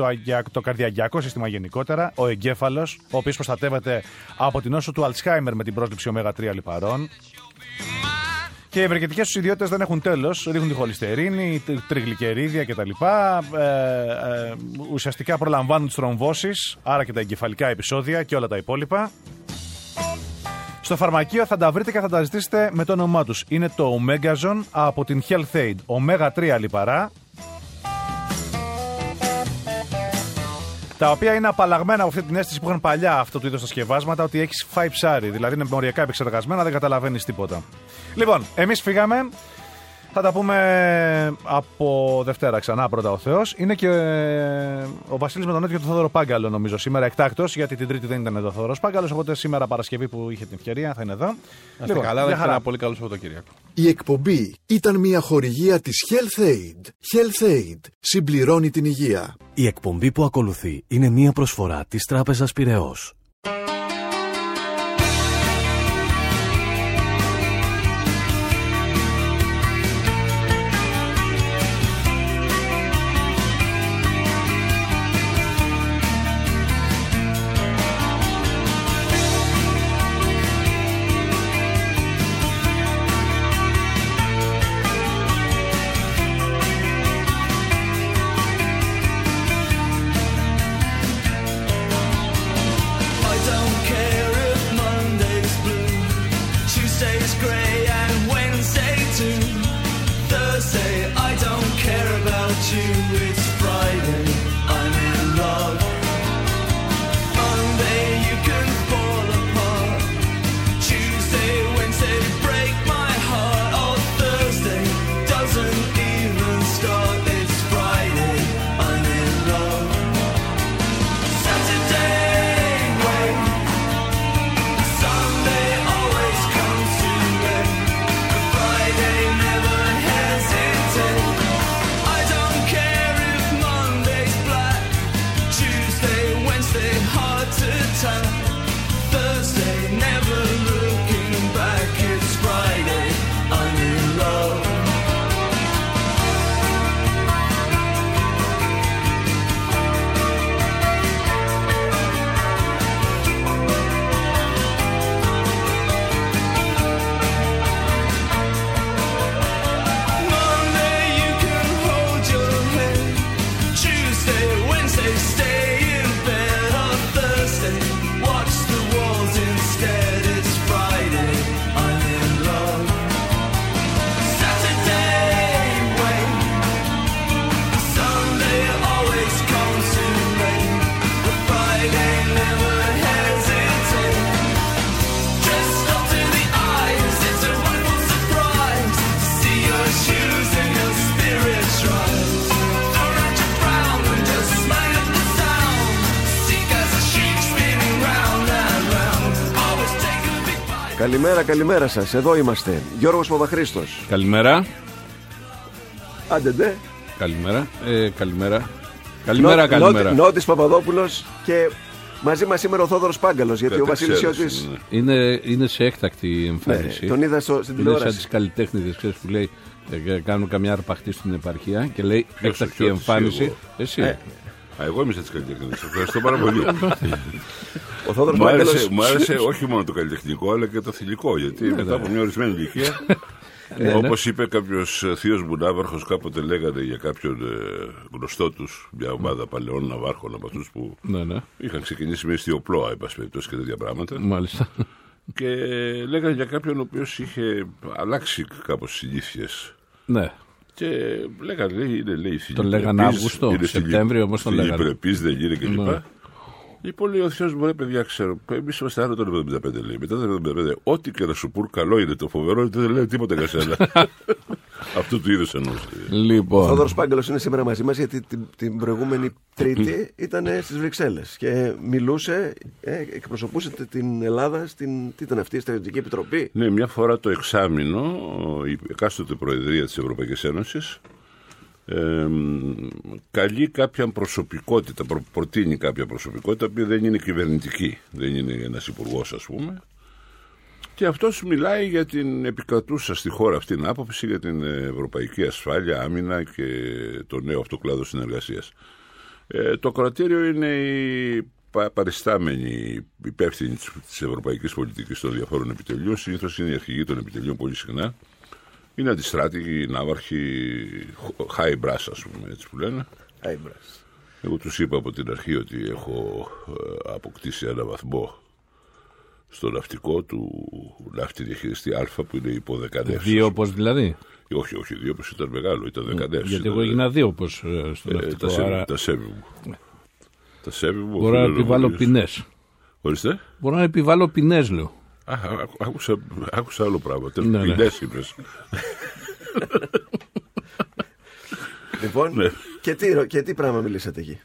το, το καρδιακό σύστημα γενικότερα, ο εγκέφαλος, ο οποίος προστατεύεται από την όσο του Αλτσχάιμερ με την πρόσληψη ω3 λιπαρών. Και οι ευεργετικέ τους ιδιότητες δεν έχουν τέλος. Ρίχνουν τη χολυστερίνη, τριγλικερίδια κτλ. Ε, ε, ουσιαστικά προλαμβάνουν τις τρομβώσει, άρα και τα εγκεφαλικά επεισόδια και όλα τα υπόλοιπα. Στο φαρμακείο θα τα βρείτε και θα τα ζητήσετε με το όνομά τους. Είναι το Omegazone από την Health Aid. Omega 3 λιπαρά. Τα οποία είναι απαλλαγμένα από αυτή την αίσθηση που είχαν παλιά αυτό του είδου τα σκευάσματα, ότι έχεις φάει ψάρι. Δηλαδή είναι μοριακά επεξεργασμένα, δεν καταλαβαίνεις τίποτα. Λοιπόν, εμείς φύγαμε. Θα τα πούμε από Δευτέρα ξανά, πρώτα ο Θεός. Είναι και ε, ο Βασίλης με τον Έτοιμο και τον Θόδωρο Πάγκαλο, νομίζω, σήμερα εκτάκτος, γιατί την Τρίτη δεν ήταν εδώ ο Θόδωρος Πάγκαλος. Οπότε σήμερα Παρασκευή που είχε την ευκαιρία θα είναι εδώ. Να λοιπόν, καλά, δεν ένα πολύ καλό Σαββατοκύριακο. Η εκπομπή ήταν μια χορηγία της Health Aid. Health Aid συμπληρώνει την υγεία. Η εκπομπή που ακολουθεί είναι μια προσφορά της Τράπεζας Πυραιός. Καλημέρα, καλημέρα σας. Εδώ είμαστε. Γιώργος Παπαχρήστος. Καλημέρα. Άντε, ντε. Καλημέρα. Ε, καλημέρα. Καλημέρα, Νό, καλημέρα. Νότι Παπαδόπουλος και μαζί μας σήμερα ο Θόδωρος Πάγκαλος. Γιατί ο Βασίλης Ιώτη. Ναι. Είναι, είναι σε έκτακτη εμφάνιση. Ναι, τον είδα στο, στην τηλεόραση. Είναι σαν τις καλλιτέχνηδε που λέει ε, κάνουν καμιά αρπαχτή στην επαρχία και λέει έκτακτη εμφάνιση. Εσύ. Ε, Α, εγώ είμαι τη καλλιτεχνική. Ευχαριστώ πάρα πολύ. Ο Θόδωρος μου, άρεσε, μου άρεσε όχι μόνο το καλλιτεχνικό, αλλά και το θηλυκό. Γιατί ναι, μετά ναι. από μια ορισμένη ηλικία, ναι, όπως είπε κάποιος θείος Μπουνάβαρχο, κάποτε λέγανε για κάποιον ε, γνωστό τους, μια ομάδα παλαιών ναυάρχων από αυτούς που είχαν ξεκινήσει με ιστιοπλώα, εν πάση περιπτώσει και τέτοια πράγματα. Μάλιστα. Και λέγανε για κάποιον ο οποίος είχε αλλάξει κάπως συνήθειες. Ναι. Και λέγανε, λέει, είναι λέει Τον λέγανε Αύγουστο, Σεπτέμβριο όμως τον λέγανε. Φιλιππρεπή δεν γίνει κλπ. Ναι. Λοιπόν, λέει ο Θεός μου, ρε παιδιά, ξέρω. Εμείς είμαστε άνω των 75, λέει. Μετά το 75, ό,τι και να σου πούν, καλό είναι το φοβερό, δεν λέει τίποτα για σένα. Αυτού του είδους εννοούσε. Λοιπόν. Ο Θόδωρος Πάγκαλο είναι σήμερα μαζί μας γιατί την, την προηγούμενη Τρίτη ήταν στις Βρυξέλλες και μιλούσε, ε, εκπροσωπούσε την Ελλάδα στην. Τι ήταν αυτή η Στρατιωτική Επιτροπή. Ναι, μια φορά το εξάμεινο η εκάστοτε Προεδρία της Ευρωπαϊκής Ένωσης ε, καλεί κάποια προσωπικότητα, προ, προτείνει κάποια προσωπικότητα που δεν είναι κυβερνητική, δεν είναι ένας υπουργός, ας πούμε και αυτός μιλάει για την επικρατούσα στη χώρα αυτή την άποψη για την ευρωπαϊκή ασφάλεια, άμυνα και το νέο αυτό κλάδο συνεργασίας. Ε, το κρατήριο είναι η πα- παριστάμενη υπεύθυνη της, της ευρωπαϊκής πολιτικής των διαφόρων επιτελείων. Συνήθως είναι η αρχηγή των επιτελείων πολύ συχνά. Είναι αντιστράτηγοι, ναύαρχοι, high brass ας πούμε έτσι που λένε. Άιμπρας. Εγώ τους είπα από την αρχή ότι έχω ε, αποκτήσει ένα βαθμό στο ναυτικό του ναύτη διαχειριστή Α που είναι υπό δεκανεύσεως. Δύο όπως δηλαδή; Όχι, όχι, δύο όπως ήταν μεγάλο, ήταν δεκανεύσεως. Γιατί ήταν- εγώ έγινα δύο όπως στο ε, ναυτικό. τα, σέβη, άρα τα σέβη μου. Τα σέβη μου. μπορώ να οφείλω επιβάλλω χωρίς- ποινές. Ορίστε. Μπορώ να επιβάλλω ποινές, λέω. Α, άκου- άκουσα, άκουσα άλλο πράγμα. Ναι, ναι. Ποινές είπες. Λοιπόν, Ναι. και, τι, ρω- και τι πράγμα μιλήσατε εκεί;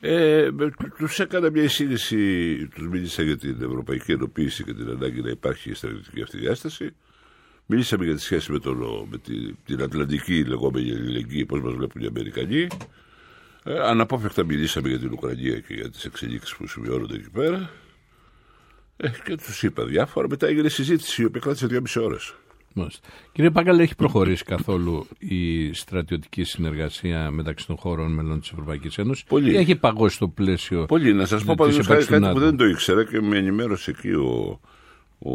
Ε, του έκανα μια εισήγηση, τους μίλησα για την ευρωπαϊκή ενοποίηση και την ανάγκη να υπάρχει η στρατιωτική αυτή διάσταση. Μίλησαμε για τη σχέση με, τον, με τη, την Ατλαντική λεγόμενη αλληλεγγύη, πώς μας βλέπουν οι Αμερικανοί. Ε, αναπόφευκτα μιλήσαμε για την Ουκρανία και για τις εξελίξεις που σημειώνονται εκεί πέρα. Ε, και τους είπα διάφορα. Μετά έγινε συζήτηση, η οποία κράτησε δύο μισή ώρες. Μάλιστα. Κύριε Πάγκαλα, έχει προχωρήσει καθόλου η στρατιωτική συνεργασία μεταξύ των χώρων μελών της Ευρωπαϊκής Ένωσης. Πολύ. Ή έχει παγώσει το πλαίσιο. Πολύ. Να σας πω της παραδείγματο χάρη ύπαρξης του κάτι που ΝΑΤΟ. δεν το ήξερα και με ενημέρωσε εκεί ο, ο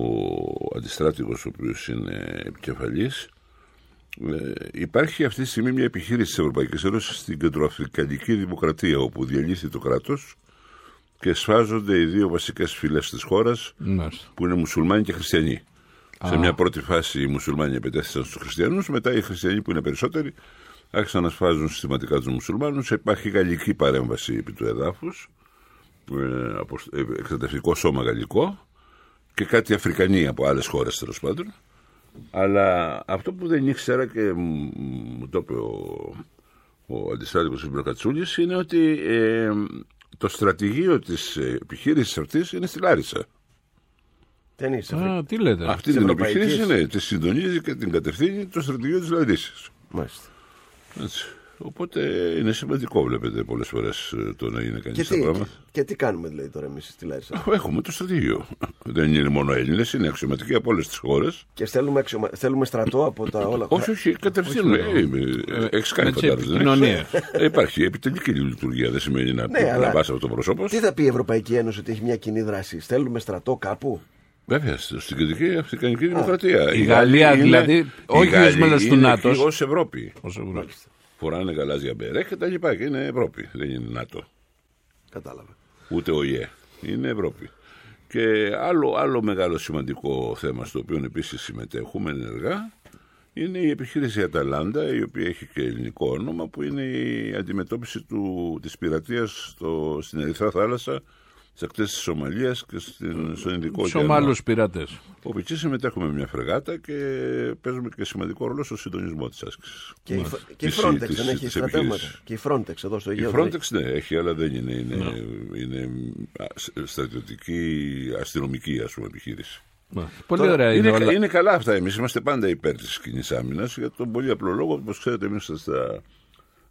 αντιστράτηγος ο οποίος είναι επικεφαλής. Ε, υπάρχει αυτή τη στιγμή μια επιχείρηση της Ευρωπαϊκής Ένωσης στην Κεντροαφρικανική Δημοκρατία όπου διαλύθη το κράτος και σφάζονται οι δύο βασικές φυλές της χώρας Μάλιστα. που είναι μουσουλμάνοι και χριστιανοί. Σε μια πρώτη φάση οι μουσουλμάνοι επιτέθησαν στους χριστιανούς, μετά οι χριστιανοί που είναι περισσότεροι άρχισαν να σφάζουν συστηματικά τους μουσουλμάνους. Υπάρχει γαλλική παρέμβαση επί του εδάφους, ε, από- ε, εκστρατευτικό σώμα γαλλικό και κάτι Αφρικανοί από άλλες χώρες τέλος πάντων. Αλλά αυτό που δεν ήξερα και μου μου το είπε ο, ο αντιστράτηγος του Μπροκατσούλης είναι ότι ε, το στρατηγείο της ε, επιχείρησης αυτής είναι στη Λάρισα. Δεν είσαι. Α, τι λέτε. Αυτή Της την Ευρωπαϊκής. επιχείρηση ναι, τη συντονίζει και την κατευθύνει το στρατηγείο της Λαρίσης. Μάλιστα. Έτσι. Οπότε είναι σημαντικό, βλέπετε, πολλές φορές το να είναι κανείς Και τα τι, πράγματα. και τι κάνουμε δηλαδή τώρα εμείς στη Λάρισα; Έχουμε το στρατηγείο. Δεν είναι μόνο Έλληνες, είναι αξιωματικοί από όλες τις χώρες. και στέλνουμε, αξιωμα... στέλνουμε στρατό από τα όλα. Όχι, όχι, κατευθύνουμε. Έχεις κάνει με τις φαντάζομαι. δεν επικοινωνίες. έχεις; Ε, Υπάρχει επιτελική λειτουργία, δεν σημαίνει να, Ναι, να αλλά- πας από το πρόσωπο. Τι θα πει η Ευρωπαϊκή Ένωση ότι έχει μια κοινή δράση; Στέλνουμε στρατό κάπου; Βέβαια, στο- στην Κεντρική Αφρικανική Δημοκρατία. η Γαλλία δηλαδή, όχι ως μέλος τους ΝΑΤΟ. Ω Ευρώπη. Όσο βρω. Φοράνε γαλάζια μπερέ και τα λοιπά. Και είναι Ευρώπη, δεν είναι ΝΑΤΟ. Κατάλαβα. Ούτε ο ΙΕ. Είναι Ευρώπη. Και άλλο, άλλο μεγάλο σημαντικό θέμα στο οποίο επίσης συμμετέχουμε ενεργά είναι η επιχείρηση Αταλάντα, η οποία έχει και ελληνικό όνομα, που είναι η αντιμετώπιση του, της πειρατείας στο, στην Ερυθρά Θάλασσα, στις ακτές της Σομαλίας και στην, στον Ινδικό ωκεανό. Σομάλου πειρατές. Όπου εκεί συμμετέχουμε με μια φρεγάτα και παίζουμε και σημαντικό ρόλο στο συντονισμό της άσκησης. Και η, και η Της- Frontex της- δεν έχει της στρατεύματα. επιχείρησης. Και η Frontex εδώ στο Η Αιγαίο. Frontex ναι, έχει, αλλά δεν είναι. Είναι, είναι α, στρατιωτική, αστυνομική ας πούμε, επιχείρηση. Πολύ Τώρα, ωραία είναι, είναι όλα. είναι καλά αυτά. Εμείς είμαστε πάντα υπέρ της κοινής άμυνας για τον πολύ απλό λόγο ότι, όπως ξέρετε, εμείς είμαστε στα,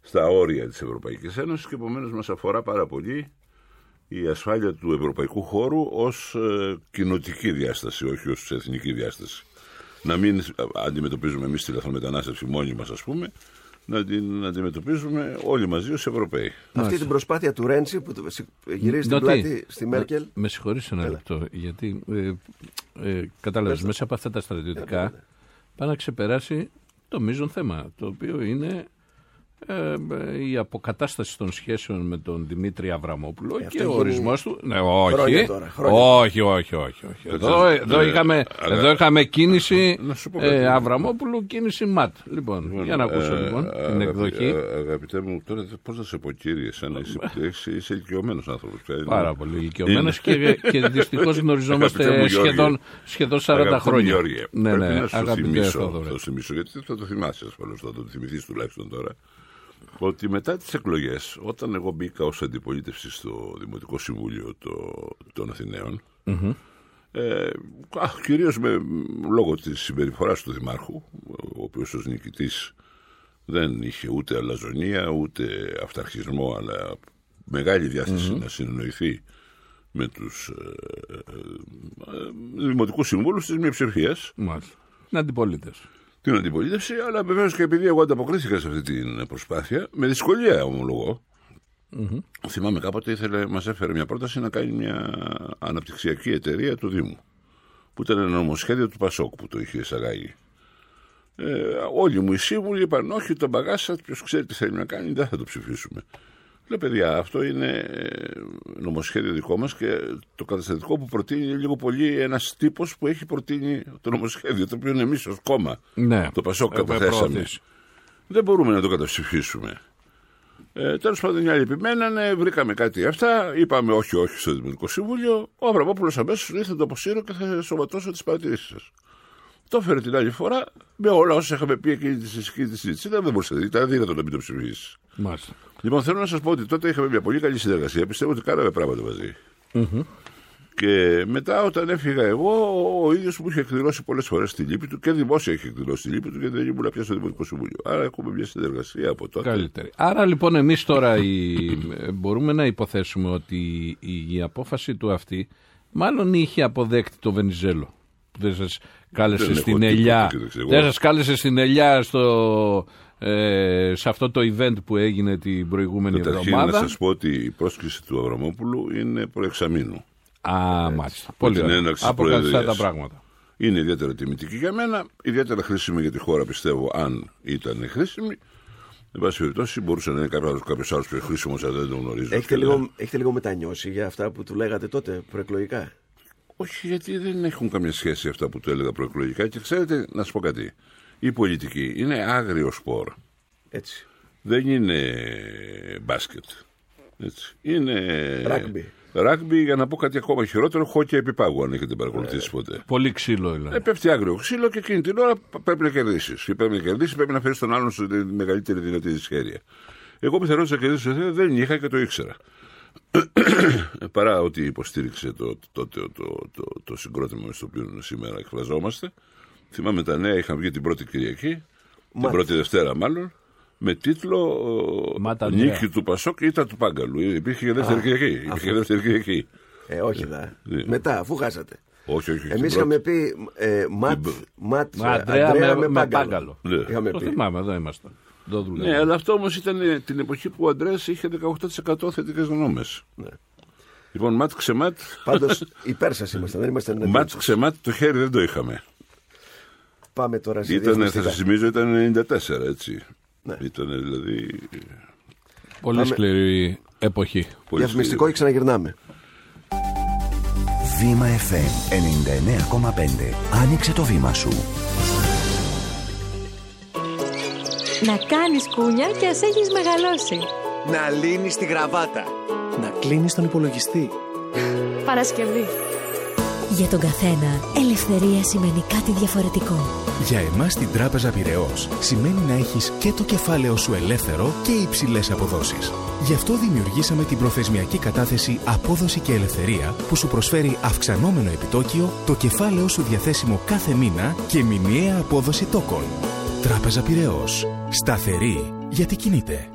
στα όρια της Ευρωπαϊκής Ένωσης και επομένως μας αφορά πάρα πολύ η ασφάλεια του ευρωπαϊκού χώρου ως ε, κοινοτική διάσταση, όχι ως εθνική διάσταση. Να μην αντιμετωπίζουμε εμείς τη λαθρομετανάστευση μόνοι μας, ας πούμε, να την αντιμετωπίζουμε όλοι μαζί ως Ευρωπαίοι. Αυτή την προσπάθεια του Ρέντσι που το- σι- γυρίζει την Ντότι, πλάτη στη Μέρκελ. Με, με συγχωρείς ένα λεπτό, γιατί ε, ε, κατάλαβες, μέσα από αυτά τα στρατιωτικά πάει να ξεπεράσει το μείζον θέμα, το οποίο είναι ε, ε, η αποκατάσταση των σχέσεων με τον Δημήτρη Αβραμόπουλο αυτό και ο γίνει ορισμός του. Ναι, όχι. χρόνια τώρα, χρόνια. όχι, όχι, όχι, όχι. Εδώ, εδώ, ναι, είχαμε, αλλά- εδώ είχαμε κίνηση Να σου πω κάτι. ε, Αβραμόπουλου, κίνηση ΜΑΤ. Λοιπόν, για να ακούσω Ε, λοιπόν την αγαπη- εκδοχή. ε, Αγαπητέ μου, τώρα πώς να σε πω κύριε, σαν να είσαι, είσαι, είσαι ηλικιωμένος άνθρωπος. Πάρα πολύ ηλικιωμένος και, και δυστυχώς Αγαπητέ γνωριζόμαστε μου, Γιώργη. σχεδόν, σχεδόν 40 Αγαπητέ μου, χρόνια. Γιώργη, ναι, πρέπει ναι, να σου αγαπητέ θυμίσω, Θόδωρε. θα το θυμίσω, γιατί θα το θυμάσαι ασφαλώς, θα το θυμηθείς τουλάχιστον τώρα. Ότι μετά τις εκλογές, όταν εγώ μπήκα ως αντιπολίτευση στο Δημοτικό Συμβούλιο το, των αθηναιων ε, κυρίως λόγω της συμπεριφοράς του Δημάρχου, ο οποίος ως νικητής δεν είχε ούτε αλαζονία ούτε αυταρχισμό, αλλά μεγάλη διάθεση να συνεννοηθεί με τους ε, ε, ε, δημοτικούς συμβούλους της μειοψηφίας Μάλιστα. Είναι αντιπολίτες. Την αντιπολίτευση, αλλά βεβαίως και επειδή εγώ ανταποκρίθηκα σε αυτή την προσπάθεια, με δυσκολία ομολογώ, θυμάμαι κάποτε ήθελε, μας έφερε μια πρόταση να κάνει μια αναπτυξιακή εταιρεία του Δήμου. Που ήταν ένα νομοσχέδιο του Πασόκ που το είχε εισαγάγει. Ε, όλοι μου οι σύμβουλοι είπαν: Όχι, τον μπαγάσα, ποιος ξέρει τι θέλει να κάνει, δεν θα το ψηφίσουμε. Λέω, παιδιά, αυτό είναι ε, νομοσχέδιο δικό μας και το καταστατικό που προτείνει είναι λίγο πολύ ένας τύπος που έχει προτείνει το νομοσχέδιο, το οποίο εμείς ως κόμμα, Ναι. το Πασόκ, Έχουμε καταθέσαμε. προωθήσει. Δεν μπορούμε να το καταψηφίσουμε. Ε, Τέλος πάντων, οι άλλοι επιμένανε, βρήκαμε κάτι αυτά, είπαμε όχι, όχι στο Δημοτικό Συμβούλιο. Ο Αβραμόπουλος αμέσως ήρθε, το αποσύρω και θα σωματώσω τις παρατηρήσεις σας. Το έφερε την άλλη φορά με όλα όσα είχαμε πει εκείνη τη συζήτηση. τη συζήτηση. Δεν μπορούσε, ήταν αδύνατο να μην το ψηφίσει. Μάλιστα. Λοιπόν, θέλω να σας πω ότι τότε είχαμε μια πολύ καλή συνεργασία. Πιστεύω ότι κάναμε πράγματα μαζί. Και μετά, όταν έφυγα εγώ, ο ίδιος μου είχε εκδηλώσει πολλές φορές τη λύπη του και δημόσια είχε εκδηλώσει τη λύπη του γιατί δεν ήμουν πια στο Δημοτικό Συμβούλιο. Άρα έχουμε μια συνεργασία από τότε. Καλύτερη. Άρα λοιπόν εμείς τώρα η, ε, μπορούμε να υποθέσουμε ότι η, η απόφαση του αυτή μάλλον είχε αποδέκτη το Βενιζέλο. Που δεν σας κάλεσε Δεν έχω στην τίποτα Ελιά. και δεν ξέρω. Δεν σας κάλεσε στην Ελιά στο, ε, σε αυτό το event που έγινε την προηγούμενη Καταρχήν να εβδομάδα. σας πω ότι η πρόσκληση του Αβραμόπουλου είναι προεξαμήνου. Α, μάλιστα. Πολύ την ωραία. έναρξη της Αποκαθιστά τα Προεδρίας. πράγματα. Είναι ιδιαίτερα τιμητική για μένα, ιδιαίτερα χρήσιμη για τη χώρα, πιστεύω, αν ήταν χρήσιμη. Εν πάση περιπτώσει, μπορούσε να είναι κάποιος άλλος πιο χρήσιμος, αλλά δεν τον γνωρίζω. Έχετε λίγο, έχετε λίγο μετανιώσει για αυτά που του λέγατε τότε προεκλογικά; Όχι, γιατί δεν έχουν καμία σχέση αυτά που του έλεγα προεκλογικά. Και ξέρετε, να σας πω κάτι. Η πολιτική είναι άγριο σπορ. Έτσι. Δεν είναι μπάσκετ. Έτσι. Είναι. Ράγμπι. Ράγμπι, για να πω κάτι ακόμα χειρότερο, χόκια επιπάγου, αν έχετε παρακολουθήσει ποτέ. Πολύ ξύλο δηλαδή. Ε, πέφτει άγριο ξύλο και εκείνη την ώρα πρέπει να κερδίσεις. Και πρέπει να κερδίσεις, πρέπει να φέρεις τον άλλον στη μεγαλύτερη δυνατή δυσχέρεια. Εγώ πιθανότητα να κερδίσω δεν, δεν είχα και το ήξερα. Παρά ότι υποστήριξε το, το, το, το, το, το συγκρότημα στο οποίο σήμερα εκφραζόμαστε. Θυμάμαι τα νέα είχαν βγει την πρώτη Κυριακή, την Μάτ. πρώτη Δευτέρα μάλλον, με τίτλο ε, Μάτα νέα. Νίκη του Πασόκ ήταν του Πάγκαλου. Υπήρχε και δεύτερη Κυριακή. Υπήρχε και δεύτερη Κυριακή. Ε, όχι δα. Ναι. Μετά, αφού χάσατε. Όχι, όχι. Εμείς την είχαμε πρώτη. πει ε, ματ, ματ, Μα, Αντρέα, με, με πάγκαλο. Ναι. Είχαμε Το πει. θυμάμαι, εδώ ήμασταν. Το δουλεύω. Ναι, αλλά αυτό όμως ήταν ε, την εποχή που ο Αντρέας είχε 18% θετικές γνώμες. Ναι. Λοιπόν, ματ ξεμάτ. Πάντως υπέρ σας ήμασταν, δεν ήμασταν εναντίον Ματ σας. ξεμάτ το χέρι δεν το είχαμε. Πάμε τώρα σε Ήταν, θα διαφημιστικά. σας θυμίζω, ήταν 94, έτσι. Ναι. Ήταν δηλαδή. Πολύ Πάμε- σκληρή εποχή. πολύ Διαφημιστικό σκληρή. και ξαναγυρνάμε. Βήμα FM 99,5. Άνοιξε το βήμα σου. Να κάνεις κούνια και ας έχεις μεγαλώσει. Να λύνεις τη γραβάτα. Να κλείνεις τον υπολογιστή. Παρασκευή. Για τον καθένα, ελευθερία σημαίνει κάτι διαφορετικό. Για εμάς στην Τράπεζα Πυραιός σημαίνει να έχεις και το κεφάλαιο σου ελεύθερο και υψηλές αποδόσεις. Γι' αυτό δημιουργήσαμε την προθεσμιακή κατάθεση Απόδοση και Ελευθερία που σου προσφέρει αυξανόμενο επιτόκιο, το κεφάλαιο σου διαθέσιμο κάθε μήνα και μηνιαία απόδοση τόκων. Τράπεζα Πυραιός. Σταθερή γιατί κινείται.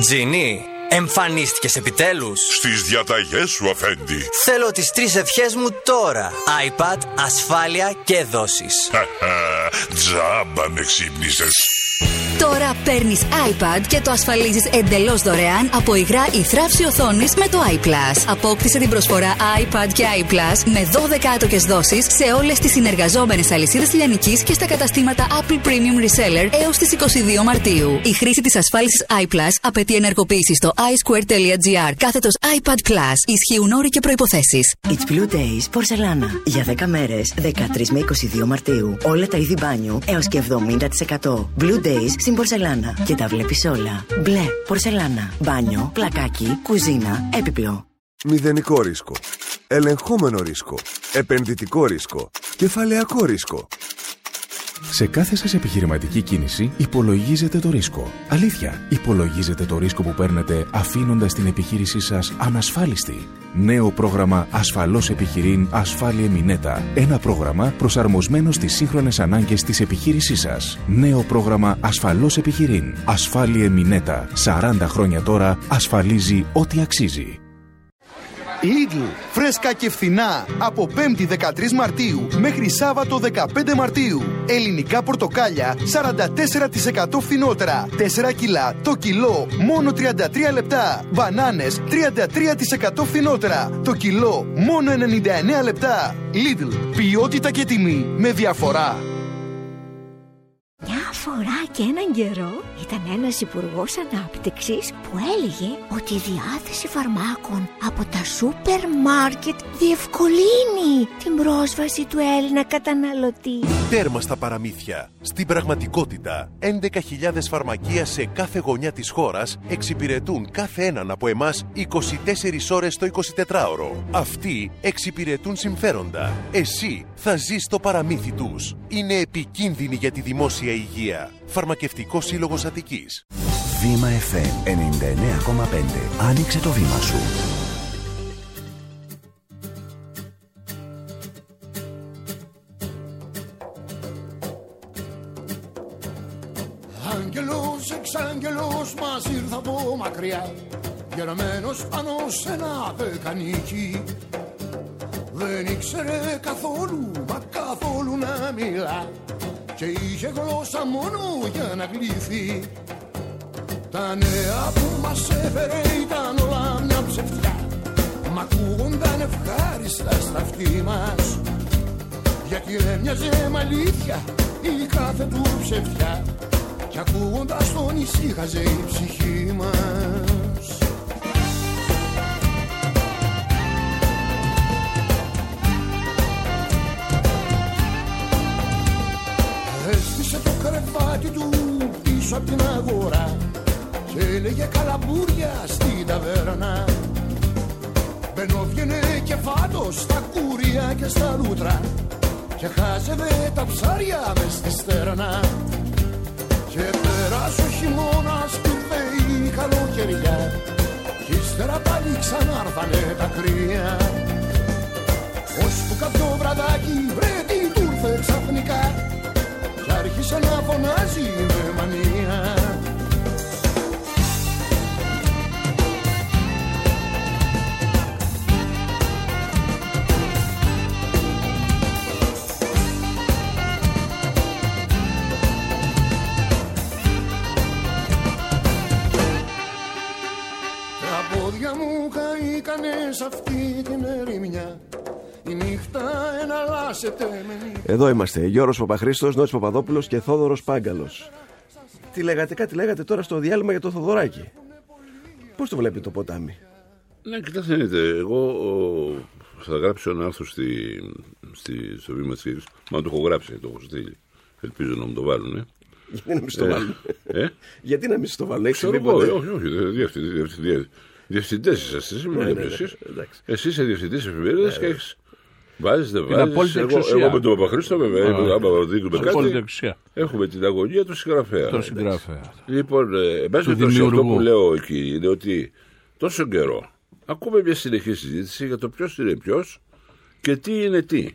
Τζινί, εμφανίστηκες επιτέλους. Στις διαταγές σου, αφέντη. Θέλω τις τρεις ευχές μου τώρα. iPad, ασφάλεια και δόσεις. Τζάμπα με ξύπνησες. Τώρα παίρνεις iPad και το ασφαλίζεις εντελώς δωρεάν από υγρά ή θράψη οθόνης με το iPlus. Απόκτησε την προσφορά iPad και iPlus με 12 άτοκες δόσεις σε όλες τις συνεργαζόμενες αλυσίδες λιανικής και στα καταστήματα Apple Premium Reseller έως τις 22 Μαρτίου. Η χρήση της ασφάλισης iPlus απαιτεί ενεργοποίηση στο iSquare.gr κάθετος iPad Plus. Ισχύουν όροι και προϋποθέσεις. It's Blue Days Πορσελάνα. Για 10 μέρες, 13 με 22 Μαρτίου. Όλα τα είδη μπάνιου έως και 70%. Blue Days στην Πορσελάνα. Και τα βλέπεις όλα. Μπλε, πορσελάνα. Μπάνιο, πλακάκι, κουζίνα, έπιπλο. Μηδενικό ρίσκο. Ελεγχόμενο ρίσκο. Επενδυτικό ρίσκο. Κεφαλαιακό ρίσκο. Σε κάθε σας επιχειρηματική κίνηση υπολογίζετε το ρίσκο. Αλήθεια, υπολογίζετε το ρίσκο που παίρνετε αφήνοντας την επιχείρησή σας ανασφάλιστη. Νέο πρόγραμμα Ασφαλώς Επιχειρήν Ασφάλεια Μινέτα. Ένα πρόγραμμα προσαρμοσμένο στις σύγχρονες ανάγκες της επιχείρησής σας. Νέο πρόγραμμα Ασφαλώς Επιχειρήν Ασφάλεια Μινέτα. 40 χρόνια τώρα ασφαλίζει ό,τι αξίζει. Lidl. Φρέσκα και φθηνά. Από 5η 13 Μαρτίου μέχρι Σάββατο 15 Μαρτίου. Ελληνικά πορτοκάλια 44% φθηνότερα. 4 κιλά το κιλό μόνο 33 λεπτά. Μπανάνες 33% φθηνότερα. Το κιλό μόνο 99 λεπτά. Lidl. Ποιότητα και τιμή με διαφορά. Μια φορά και έναν καιρό ήταν ένας υπουργός ανάπτυξης που έλεγε ότι η διάθεση φαρμάκων από τα σούπερ μάρκετ διευκολύνει την πρόσβαση του Έλληνα καταναλωτή. Τέρμα στα παραμύθια. Στην πραγματικότητα, 11.000 φαρμακεία σε κάθε γωνιά της χώρας εξυπηρετούν κάθε έναν από εμάς 24 ώρες το 24ωρο. Αυτοί εξυπηρετούν συμφέροντα. Εσύ θα ζεις στο παραμύθι τους. Είναι επικίνδυνοι για τη δημόσια υγεία. Φαρμακευτικό Σύλλογος Αττικής. Βήμα FM 99,5. Άνοιξε το βήμα σου. Άγγελος, εξάγγελος μας ήρθε από μακριά Γερμένος πάνω σε ένα δεκανίκι Δεν ήξερε καθόλου, μα καθόλου να μιλά Και είχε γλώσσα μόνο για να γλύφει Τα νέα που μας έφερε ήταν όλα μια ψευτιά. Μ' ακούγονταν ευχάριστα στα αυτή μας. Γιατί έμοιαζε με αλήθεια η κάθε του ψευτιά. Κι ακούγοντας τον ησύχαζε η ψυχή μας κρεβάτι του πίσω από την αγορά Και έλεγε καλαμπούρια στην ταβέρνα. Μπαινόβγαινε και φάτος στα κούρια και στα λούτρα Και χάζευε τα ψάρια μες στη στέρνα. Και πέρασε ο χειμώνας που η καλοκαιριά Κι ύστερα πάλι ξανάρθανε τα κρύα. Ώσπου κάποιο βραδάκι βρε Εδώ είμαστε. Γιώργος Παπαχρήστος, Νότης Παπαδόπουλος και Θόδωρος Πάγκαλος. Τι λέγατε, κάτι λέγατε τώρα στο διάλειμμα για το Θοδωράκι. Πώς το βλέπει το ποτάμι; Ναι, κοιτάξτε, δείτε, εγώ ο, θα γράψω ένα άρθρο στη, στη, στο βήμα της Κύρης. Μα το έχω γράψει, το έχω στείλει. Ελπίζω να μου το βάλουν. Γιατί να μην στο βάλουν. Ε; Γιατί να μην στο βάλουν, έχει Ξέρω συμβεί εγώ, ποτέ. όχι, όχι, διευθυντέ. Διευθυντές είσαστε, εσεί Ναι, μην ναι, λέμε ναι, εσείς. εντάξει. Εσύ είσαι διευθυντής εφημερίδας και έχεις. Βάζεις, δεν Την βάζεις. απόλυτη Εγώ, εξουσία. εγώ με τον Παπαχρήστο, βέβαια, Α, είμαι- άμα δείχνουμε απόλυτη κάτι. εξουσία. Έχουμε την αγωνία του συγγραφέα. Τον συγγραφέα. Λοιπόν, ε, εν πάση Του περιπτώσει, αυτό δημιουργού. που λέω εκεί είναι ότι τόσο καιρό ακούμε μια συνεχή συζήτηση για το ποιος είναι ποιος και τι είναι τι.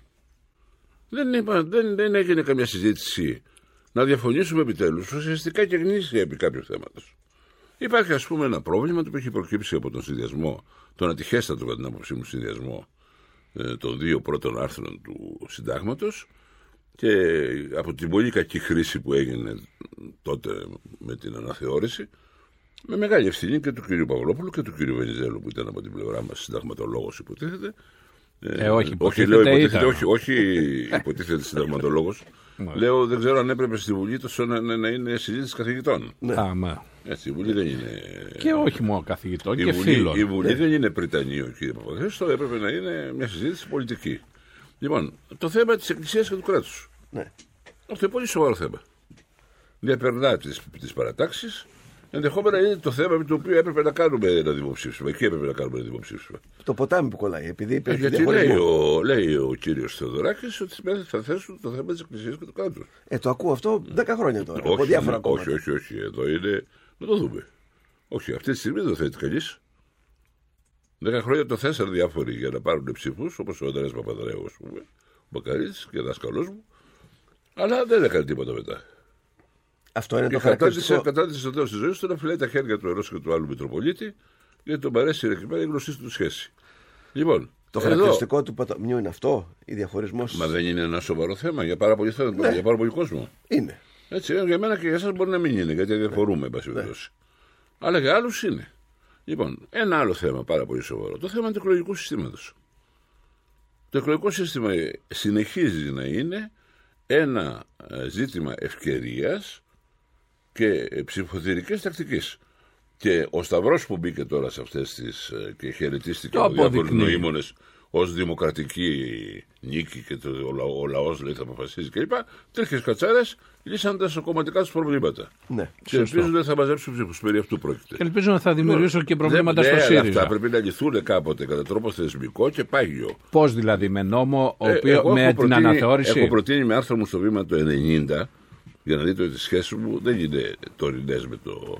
Δεν, είπα, δεν, δεν έγινε καμιά συζήτηση να διαφωνήσουμε επιτέλους ουσιαστικά και γνήσια επί κάποιου θέματος. Υπάρχει, ας πούμε, ένα πρόβλημα το οποίο έχει προκύψει από τον συνδυασμό, τον ατυχέστατο κατά την άποψή μου συνδυασμό ε, των δύο πρώτων άρθρων του συντάγματος και από την πολύ κακή χρήση που έγινε τότε με την αναθεώρηση με μεγάλη ευθύνη και του κ. Παυλόπουλου και του κ. Βενιζέλου που ήταν από την πλευρά μας συνταγματολόγος, υποτίθεται. Ε, όχι, όχι, υποτίθεται λέω υποτίθεται, ήταν. όχι, όχι υποτίθεται συνταγματολόγο. λέω δεν ξέρω αν έπρεπε στη Βουλή τόσο να, να, να είναι συζήτηση καθηγητών. Α, μα. Έτσι, η Βουλή δεν είναι. Και όχι μόνο καθηγητών Η και Βουλή, φίλων. η Βουλή Ναι. δεν είναι Πριτανείο, κύριε Παπαδέστο, έπρεπε να είναι μια συζήτηση πολιτική. Λοιπόν, το θέμα της Εκκλησίας και του κράτους. Ναι. Αυτό είναι πολύ σοβαρό θέμα. Διαπερνά τις παρατάξεις. Ενδεχόμενα είναι το θέμα με το οποίο έπρεπε να κάνουμε ένα δημοψήφισμα. Εκεί έπρεπε να κάνουμε ένα δημοψήφισμα. Το ποτάμι που κολλάει, επειδή Ε, υπήρχε γιατί λέει διαχωρισμό. ο, λέει ο κύριος Θεοδωράκης ότι σήμερα θα θέσουν το θέμα της Εκκλησίας και του κράτους. Ε, το ακούω αυτό 10 χρόνια τώρα. από διάφορα όχι, κόμματα. όχι, όχι, εδώ είναι. Να το δούμε. Όχι, αυτή τη στιγμή δεν το θέτει κανείς. Δέκα χρόνια το θέσαν διάφοροι για να πάρουν ψήφους, όπως ο Αντρέα Παπαδρέου, ας πούμε, ο Μπακαρίτη και δάσκαλός μου. Αλλά δεν έκανε τίποτα μετά. Αυτό είναι Και το κατάντησε, χαρακτηριστικό. κατάντησε στο τέλος της ζωής του να φυλάει τα χέρια του ενός και του άλλου Μητροπολίτη, γιατί τον παρέσει εκεί πέρα η γνωστή του σχέση. Λοιπόν, Το εδώ- χαρακτηριστικό του ποταμιού είναι αυτό, η διαχωρισμό. Μα δεν είναι ένα σοβαρό θέμα για πάρα πολύ, θέμα, Ναι. για πάρα πολύ κόσμο. Είναι. Έτσι, για μένα και για εσά μπορεί να μην είναι, γιατί διαφορούμε, εν πάση περιπτώσει. Αλλά για άλλους είναι. Λοιπόν, ένα άλλο θέμα πάρα πολύ σοβαρό. Το θέμα του εκλογικού συστήματος. Το εκλογικό σύστημα ε, συνεχίζει να είναι ένα ε, ζήτημα ευκαιρίας και ψηφοθυρικής τακτικής. Και ο Σταυρός που μπήκε τώρα σε αυτές τις και χαιρετίστηκε Το από διάφορου αποδεικνύει. νοήμονες ως δημοκρατική νίκη και το, ο, λαό- ο λαός λέει θα αποφασίζει κλπ. Τρίχε κατσάρες λύσαν τα κομματικά τους προβλήματα. Ναι. Και ελπίζουν ότι θα μαζέψουν ψήφους. Περί αυτού πρόκειται. Και ελπίζω ότι θα δημιουργήσουν και προβλήματα Ναι, στο ναι, αλλά ΣΥΡΙΖΑ. Αυτά πρέπει να λυθούν κάποτε κατά τρόπο θεσμικό και πάγιο. Πώς δηλαδή, με νόμο, ο Ε, οποίο, εγώ με έχω την προτείνει- αναθεώρηση; Έχω προτείνει με άρθρο μου στο βήμα το 90 για να δείτε ότι οι σχέσει μου δεν είναι τωρινέ με το.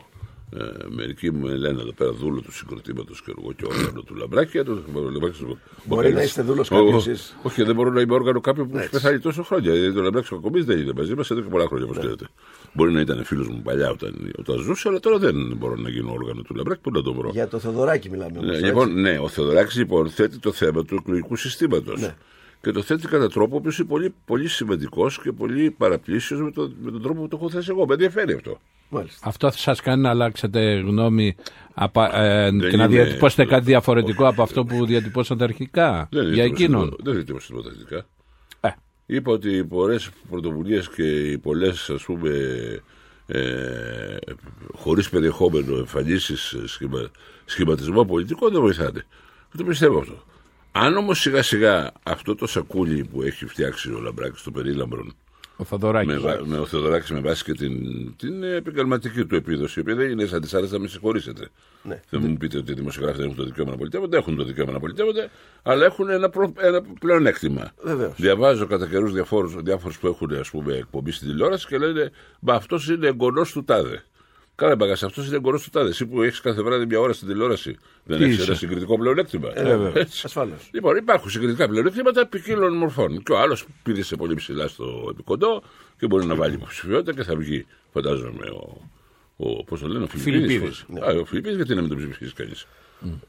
Ε, μερικοί μου λένε εδώ πέρα δούλο του συγκροτήματο και εγώ και όργανο του Λαμπράκη. και το Λαμπράκη του- Μπορεί ο- να είστε δούλος ο- κάποιου ο- εσείς. Όχι, δεν μπορώ να είμαι όργανο κάποιου που έχει Έτσι. πεθάνει τόσο χρόνια. Γιατί το Λαμπράκη Κακομπή δεν είναι μαζί μα εδώ και πολλά χρόνια, όπω ξέρετε. Μπορεί να ήταν φίλο μου παλιά όταν, όταν ζούσε, αλλά τώρα δεν μπορώ να γίνω όργανο του Λαμπράκη. Πού να το βρω. Για το Θεοδωράκι μιλάμε όμως, Ναι, έτσι. λοιπόν, ναι, ο Θεοδωράκη λοιπόν θέτει το θέμα του εκλογικού συστήματο. Ναι. Και το θέτει κατά τρόπο που είναι πολύ, πολύ σημαντικός και πολύ παραπλήσιος με, το, με τον τρόπο που το έχω θέσει εγώ. Με ενδιαφέρει αυτό. Μάλιστα. Αυτό θα σας κάνει να αλλάξετε γνώμη απα- ε, και να είμαι- διατυπώσετε κάτι διαφορετικό από αυτό που διατυπώσατε αρχικά Δεν για διατύπωσα εκείνον. τίποτα- Δεν διατύπωσα τίποτα θετικά. Ε. Είπα ότι οι πολλές πρωτοβουλίες και οι πολλές ας πούμε ε, χωρίς περιεχόμενο εμφανίσεις σχημα, σχηματισμό πολιτικό δεν βοηθάνε. Και το πιστεύω αυτό. Αν όμως σιγά σιγά αυτό το σακούλι που έχει φτιάξει ο Λαμπράκης στο περίλαμπρον Ο Θοδωράκης. με, βα- με ο Θεοδωράκης με βάση και την, την επαγγελματική του επίδοση, η οποία δεν είναι σαν της άλλες, θα με συγχωρήσετε. Ναι. Δεν μου πείτε ότι οι δημοσιογράφοι δεν έχουν το δικαίωμα να πολιτεύονται, έχουν το δικαίωμα να πολιτεύονται, αλλά έχουν ένα, προ, ένα πλεονέκτημα. Βεβαίως. Διαβάζω κατά καιρούς διάφορους που έχουν ας πούμε, εκπομπή στην τηλεόραση και λένε Μα αυτός είναι εγγονός του τάδε. Καλά, μπαγάς, αυτός είναι εγγονό του τάδες. Εσύ που έχεις κάθε βράδυ μια ώρα στην τηλεόραση, δεν Τι έχεις είσαι; ένα συγκριτικό πλεονέκτημα. Ε, βέβαια. Έτσι. Ασφαλώς. Λοιπόν, υπάρχουν συγκριτικά πλεονεκτήματα ποικίλων μορφών. Και ο άλλος πήδησε πολύ ψηλά στο επικοντό και μπορεί να βάλει υποψηφιότητα και θα βγει, φαντάζομαι, ο. ο Πώς το λένε, ο Φιλιππίδης. Φιλιππίδης. Α, ο Φιλιππίδης, γιατί να μην τον ψηφίσει κανείς.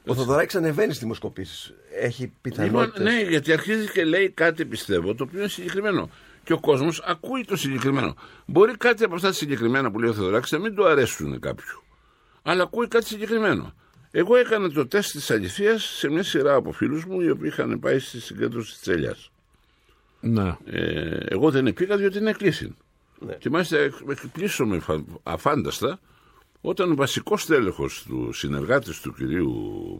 Ο Θοδωράκης ανεβαίνει στις δημοσκοπήσεις. Έχει Λοιπόν, πιθανότητες. ναι, γιατί αρχίζει και λέει κάτι, πιστεύω, το οποίο είναι συγκεκριμένο. Και ο κόσμος ακούει το συγκεκριμένο. Μπορεί κάτι από αυτά τα συγκεκριμένα που λέει ο Θεοδωράκης να μην του αρέσουν κάποιου. Αλλά ακούει κάτι συγκεκριμένο. Εγώ έκανα το τεστ της αληθείας σε μια σειρά από φίλους μου οι οποίοι είχαν πάει στη συγκέντρωση της Ελιά. Ναι. Ε, εγώ δεν πήγα διότι είναι κλείσει. Ναι. Και μάλιστα εκπλήσωμαι φα- αφάνταστα όταν ο βασικός τέλεχο του συνεργάτης του κυρίου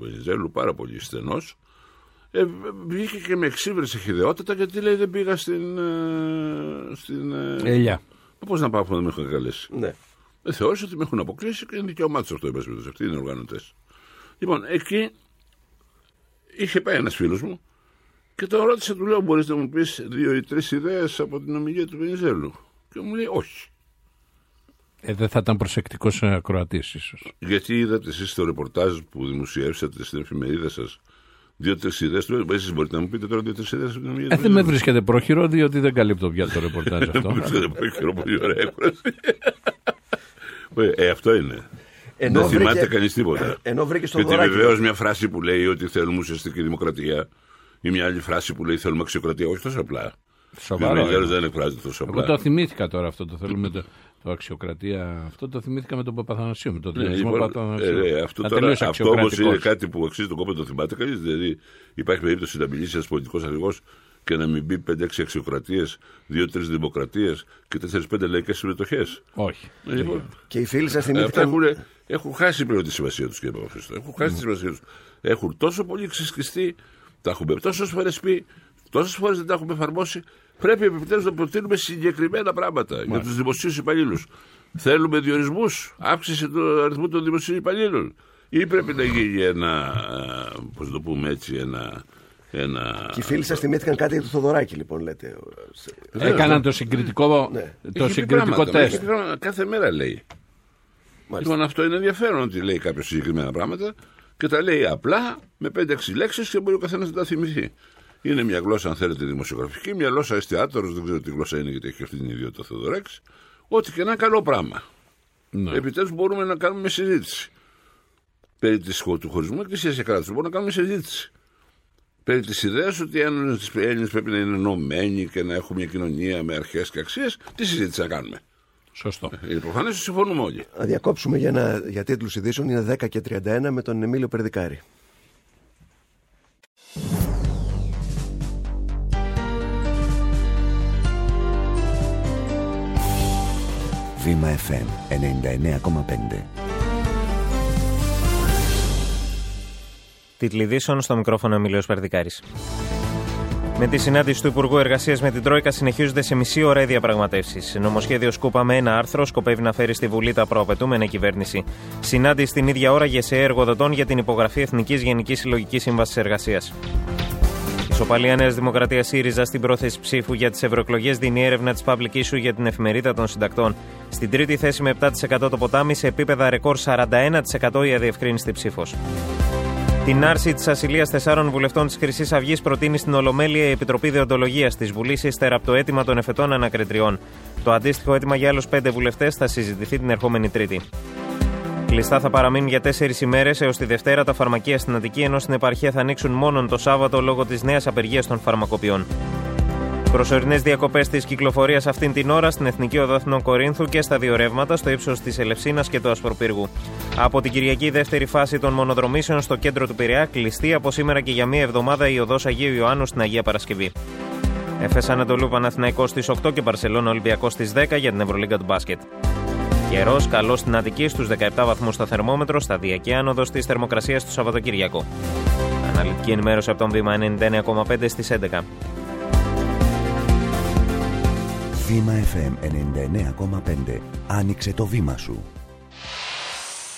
Βενιζέλου, πάρα πολύ στενός, ε, βγήκε και με εξύβρισε χειδαιότητα γιατί λέει δεν πήγα στην. Ε, στην ε, Ελιά. Πώς να πάω που δεν με έχουν καλέσει; Ναι. Ε, θεώρησε ότι με έχουν αποκλείσει και είναι δικαίωμά του αυτό, εν πάση περιπτώσει. Αυτοί είναι οργανωτές. Λοιπόν, εκεί είχε πάει ένας φίλος μου και τον ρώτησε, του λέω: Μπορείς να μου πεις δύο ή τρεις ιδέες από την ομιλία του Βενιζέλου; Και μου λέει: Όχι. Ε, δεν θα ήταν προσεκτικός ακροατής, ίσως. Γιατί είδατε εσείς στο ρεπορτάζ που δημοσιεύσατε στην εφημερίδα σας δύο-τρεις ιδέε. Εσείς μπορείτε να μου πείτε τώρα δύο-τρεις ιδέε από την ομιλία Ε, του δεν με Βενιζέλου. βρίσκεται πρόχειρο, διότι δεν καλύπτω πια το ρεπορτάζ αυτό. Δεν βρίσκεται πρόχειρο, πολύ ωραία έκφραση. Ε, αυτό είναι. Ενώ δεν θυμάται βρήκε- κανείς τίποτα. Ενώ βρήκε στον Γιατί δωράκι. βεβαίως μια φράση που λέει ότι θέλουμε ουσιαστική δημοκρατία ή μια άλλη φράση που λέει θέλουμε αξιοκρατία, όχι τόσο απλά. Σοβαρό, Ο Βενιζέλος ε. δεν εκφράζεται τόσο Εγώ απλά. το θυμήθηκα τώρα αυτό το θέλουμε το, το αξιοκρατία. Αυτό το θυμήθηκα με τον Παπαθανασίου. Με τον Ναι, διορισμό λοιπόν, Παπαθανασίου. ε, ε, αυτό Ήταν τώρα, τελείως αυτό όμως είναι αξιοκρατικός. κάτι που αξίζει τον κόπο να το θυμάται κανείς. Δηλαδή, υπάρχει περίπτωση να μιλήσει ένας πολιτικός αρχηγός και να μην μπει 5-6 αξιοκρατίες, 2-3 δημοκρατίες και 4-5 λαϊκές συμμετοχές. Όχι. Λοιπόν, Και οι φίλοι σας Αυτά θυμήθηκαν... έχουν, έχουν χάσει πλέον τη σημασία τους, κύριε Παπαχρήστο. Έχουν χάσει τη σημασία τους. Έχουν τόσο πολύ ξεσκιστεί, τα έχουμε τόσες φορές πει, τόσες φορές δεν τα έχουμε εφαρμόσει. Πρέπει επιτέλους να προτείνουμε συγκεκριμένα πράγματα για τους δημοσίους υπαλλήλους. Θέλουμε διορισμούς, αύξηση του αριθμού των δημοσίων υπαλλήλων. Ή πρέπει να γίνει ένα, πώς το πούμε έτσι, ένα. ένα Και οι φίλοι σας θυμήθηκαν κάτι για το Θοδωράκι, λοιπόν, λέτε. Έκαναν το συγκριτικό, Ναι. το Έχει πει συγκριτικό πράγματα, τεστ. έχει πει πράγματα, κάθε μέρα λέει. Λοιπόν, αυτό είναι ενδιαφέρον ότι λέει κάποιος συγκεκριμένα πράγματα και τα λέει απλά με 5-6 λέξεις και μπορεί ο καθένας να τα θυμηθεί. Είναι μια γλώσσα, αν θέλετε, δημοσιογραφική, μια γλώσσα εστιατόρος, δεν ξέρω τι γλώσσα είναι γιατί έχει αυτή την ιδιότητα ο Θεοδωράκης. Ό,τι και ένα καλό πράγμα. Ναι. Επιτέλους μπορούμε να κάνουμε συζήτηση. Περί της, χω- του χωρισμού εκκλησία και κράτους μπορούμε να κάνουμε συζήτηση. περί της ιδέας ότι οι Έλληνε πρέπει να είναι ενωμένοι και να έχουν μια κοινωνία με αρχές και αξίες, τι συζήτηση να κάνουμε. Σωστό. Είναι προφανές ότι συμφωνούμε όλοι. Να διακόψουμε για, ένα, για τίτλους ειδήσεων. Είναι 10 και 31 με τον Εμίλιο Περδικάρη. Βήμα FM 99,5 Τιτλιδίσεων στο μικρόφωνο Εμίλιος Περδικάρης. Με τη συνάντηση του Υπουργού Εργασίας με την Τρόικα συνεχίζονται σε μισή ώρα οι διαπραγματεύσεις. Νομοσχέδιο Σκούπα με ένα άρθρο σκοπεύει να φέρει στη Βουλή τα προαπαιτούμενα κυβέρνηση. Συνάντηση την ίδια ώρα για σε εργοδοτών για την υπογραφή Εθνικής Γενικής Συλλογικής Σύμβασης Εργασίας. Ισοπαλία Νέα Δημοκρατία ΣΥΡΙΖΑ στην πρόθεση ψήφου για τις ευρωεκλογές δίνει έρευνα της Public Issue για την εφημερίδα των συντακτών. Στην τρίτη θέση με 7% το ποτάμι, σε επίπεδα ρεκόρ 41% η αδιευκρίνηστη ψήφος. Την άρση της ασυλίας τεσσάρων βουλευτών της Χρυσής Αυγής προτείνει στην Ολομέλεια η Επιτροπή Δεοντολογίας της Βουλή ύστερα από το αίτημα των εφετών ανακριτριών. Το αντίστοιχο αίτημα για άλλους πέντε βουλευτές θα συζητηθεί την ερχόμενη Τρίτη. Κλειστά θα παραμείνουν για τέσσερις ημέρες έως τη Δευτέρα τα φαρμακεία στην Αττική, ενώ στην επαρχία θα ανοίξουν μόνο το Σάββατο λόγω της νέας απεργίας των φαρμακοποιών. Προσωρινές διακοπές της κυκλοφορίας αυτήν την ώρα στην Εθνική Οδό Αθηνών Κορίνθου και στα δύο ρεύματα στο ύψος της Ελευσίνας και του Ασπροπύργου. Από την Κυριακή, δεύτερη φάση των μονοδρομήσεων στο κέντρο του Πειραιά κλειστή από σήμερα και για μία εβδομάδα η οδός Αγίου Ιωάννου στην Αγία Παρασκευή. Εφές Ανατολού Παναθηναϊκός στις 8 και Παρσελόνα Ολυμπιακός στις 10 για την Ευρωλίγκα του μπάσκετ. Καιρό καλός στην Αττική στους 17 βαθμούς στο θερμόμετρο, σταδιακή άνοδος της θερμοκρασίας του Σαββατοκύριακο. Αναλυτική ενημέρωση από τον βήμα 99,5 στις 11. Βήμα FM 99,5 Άνοιξε το βήμα σου.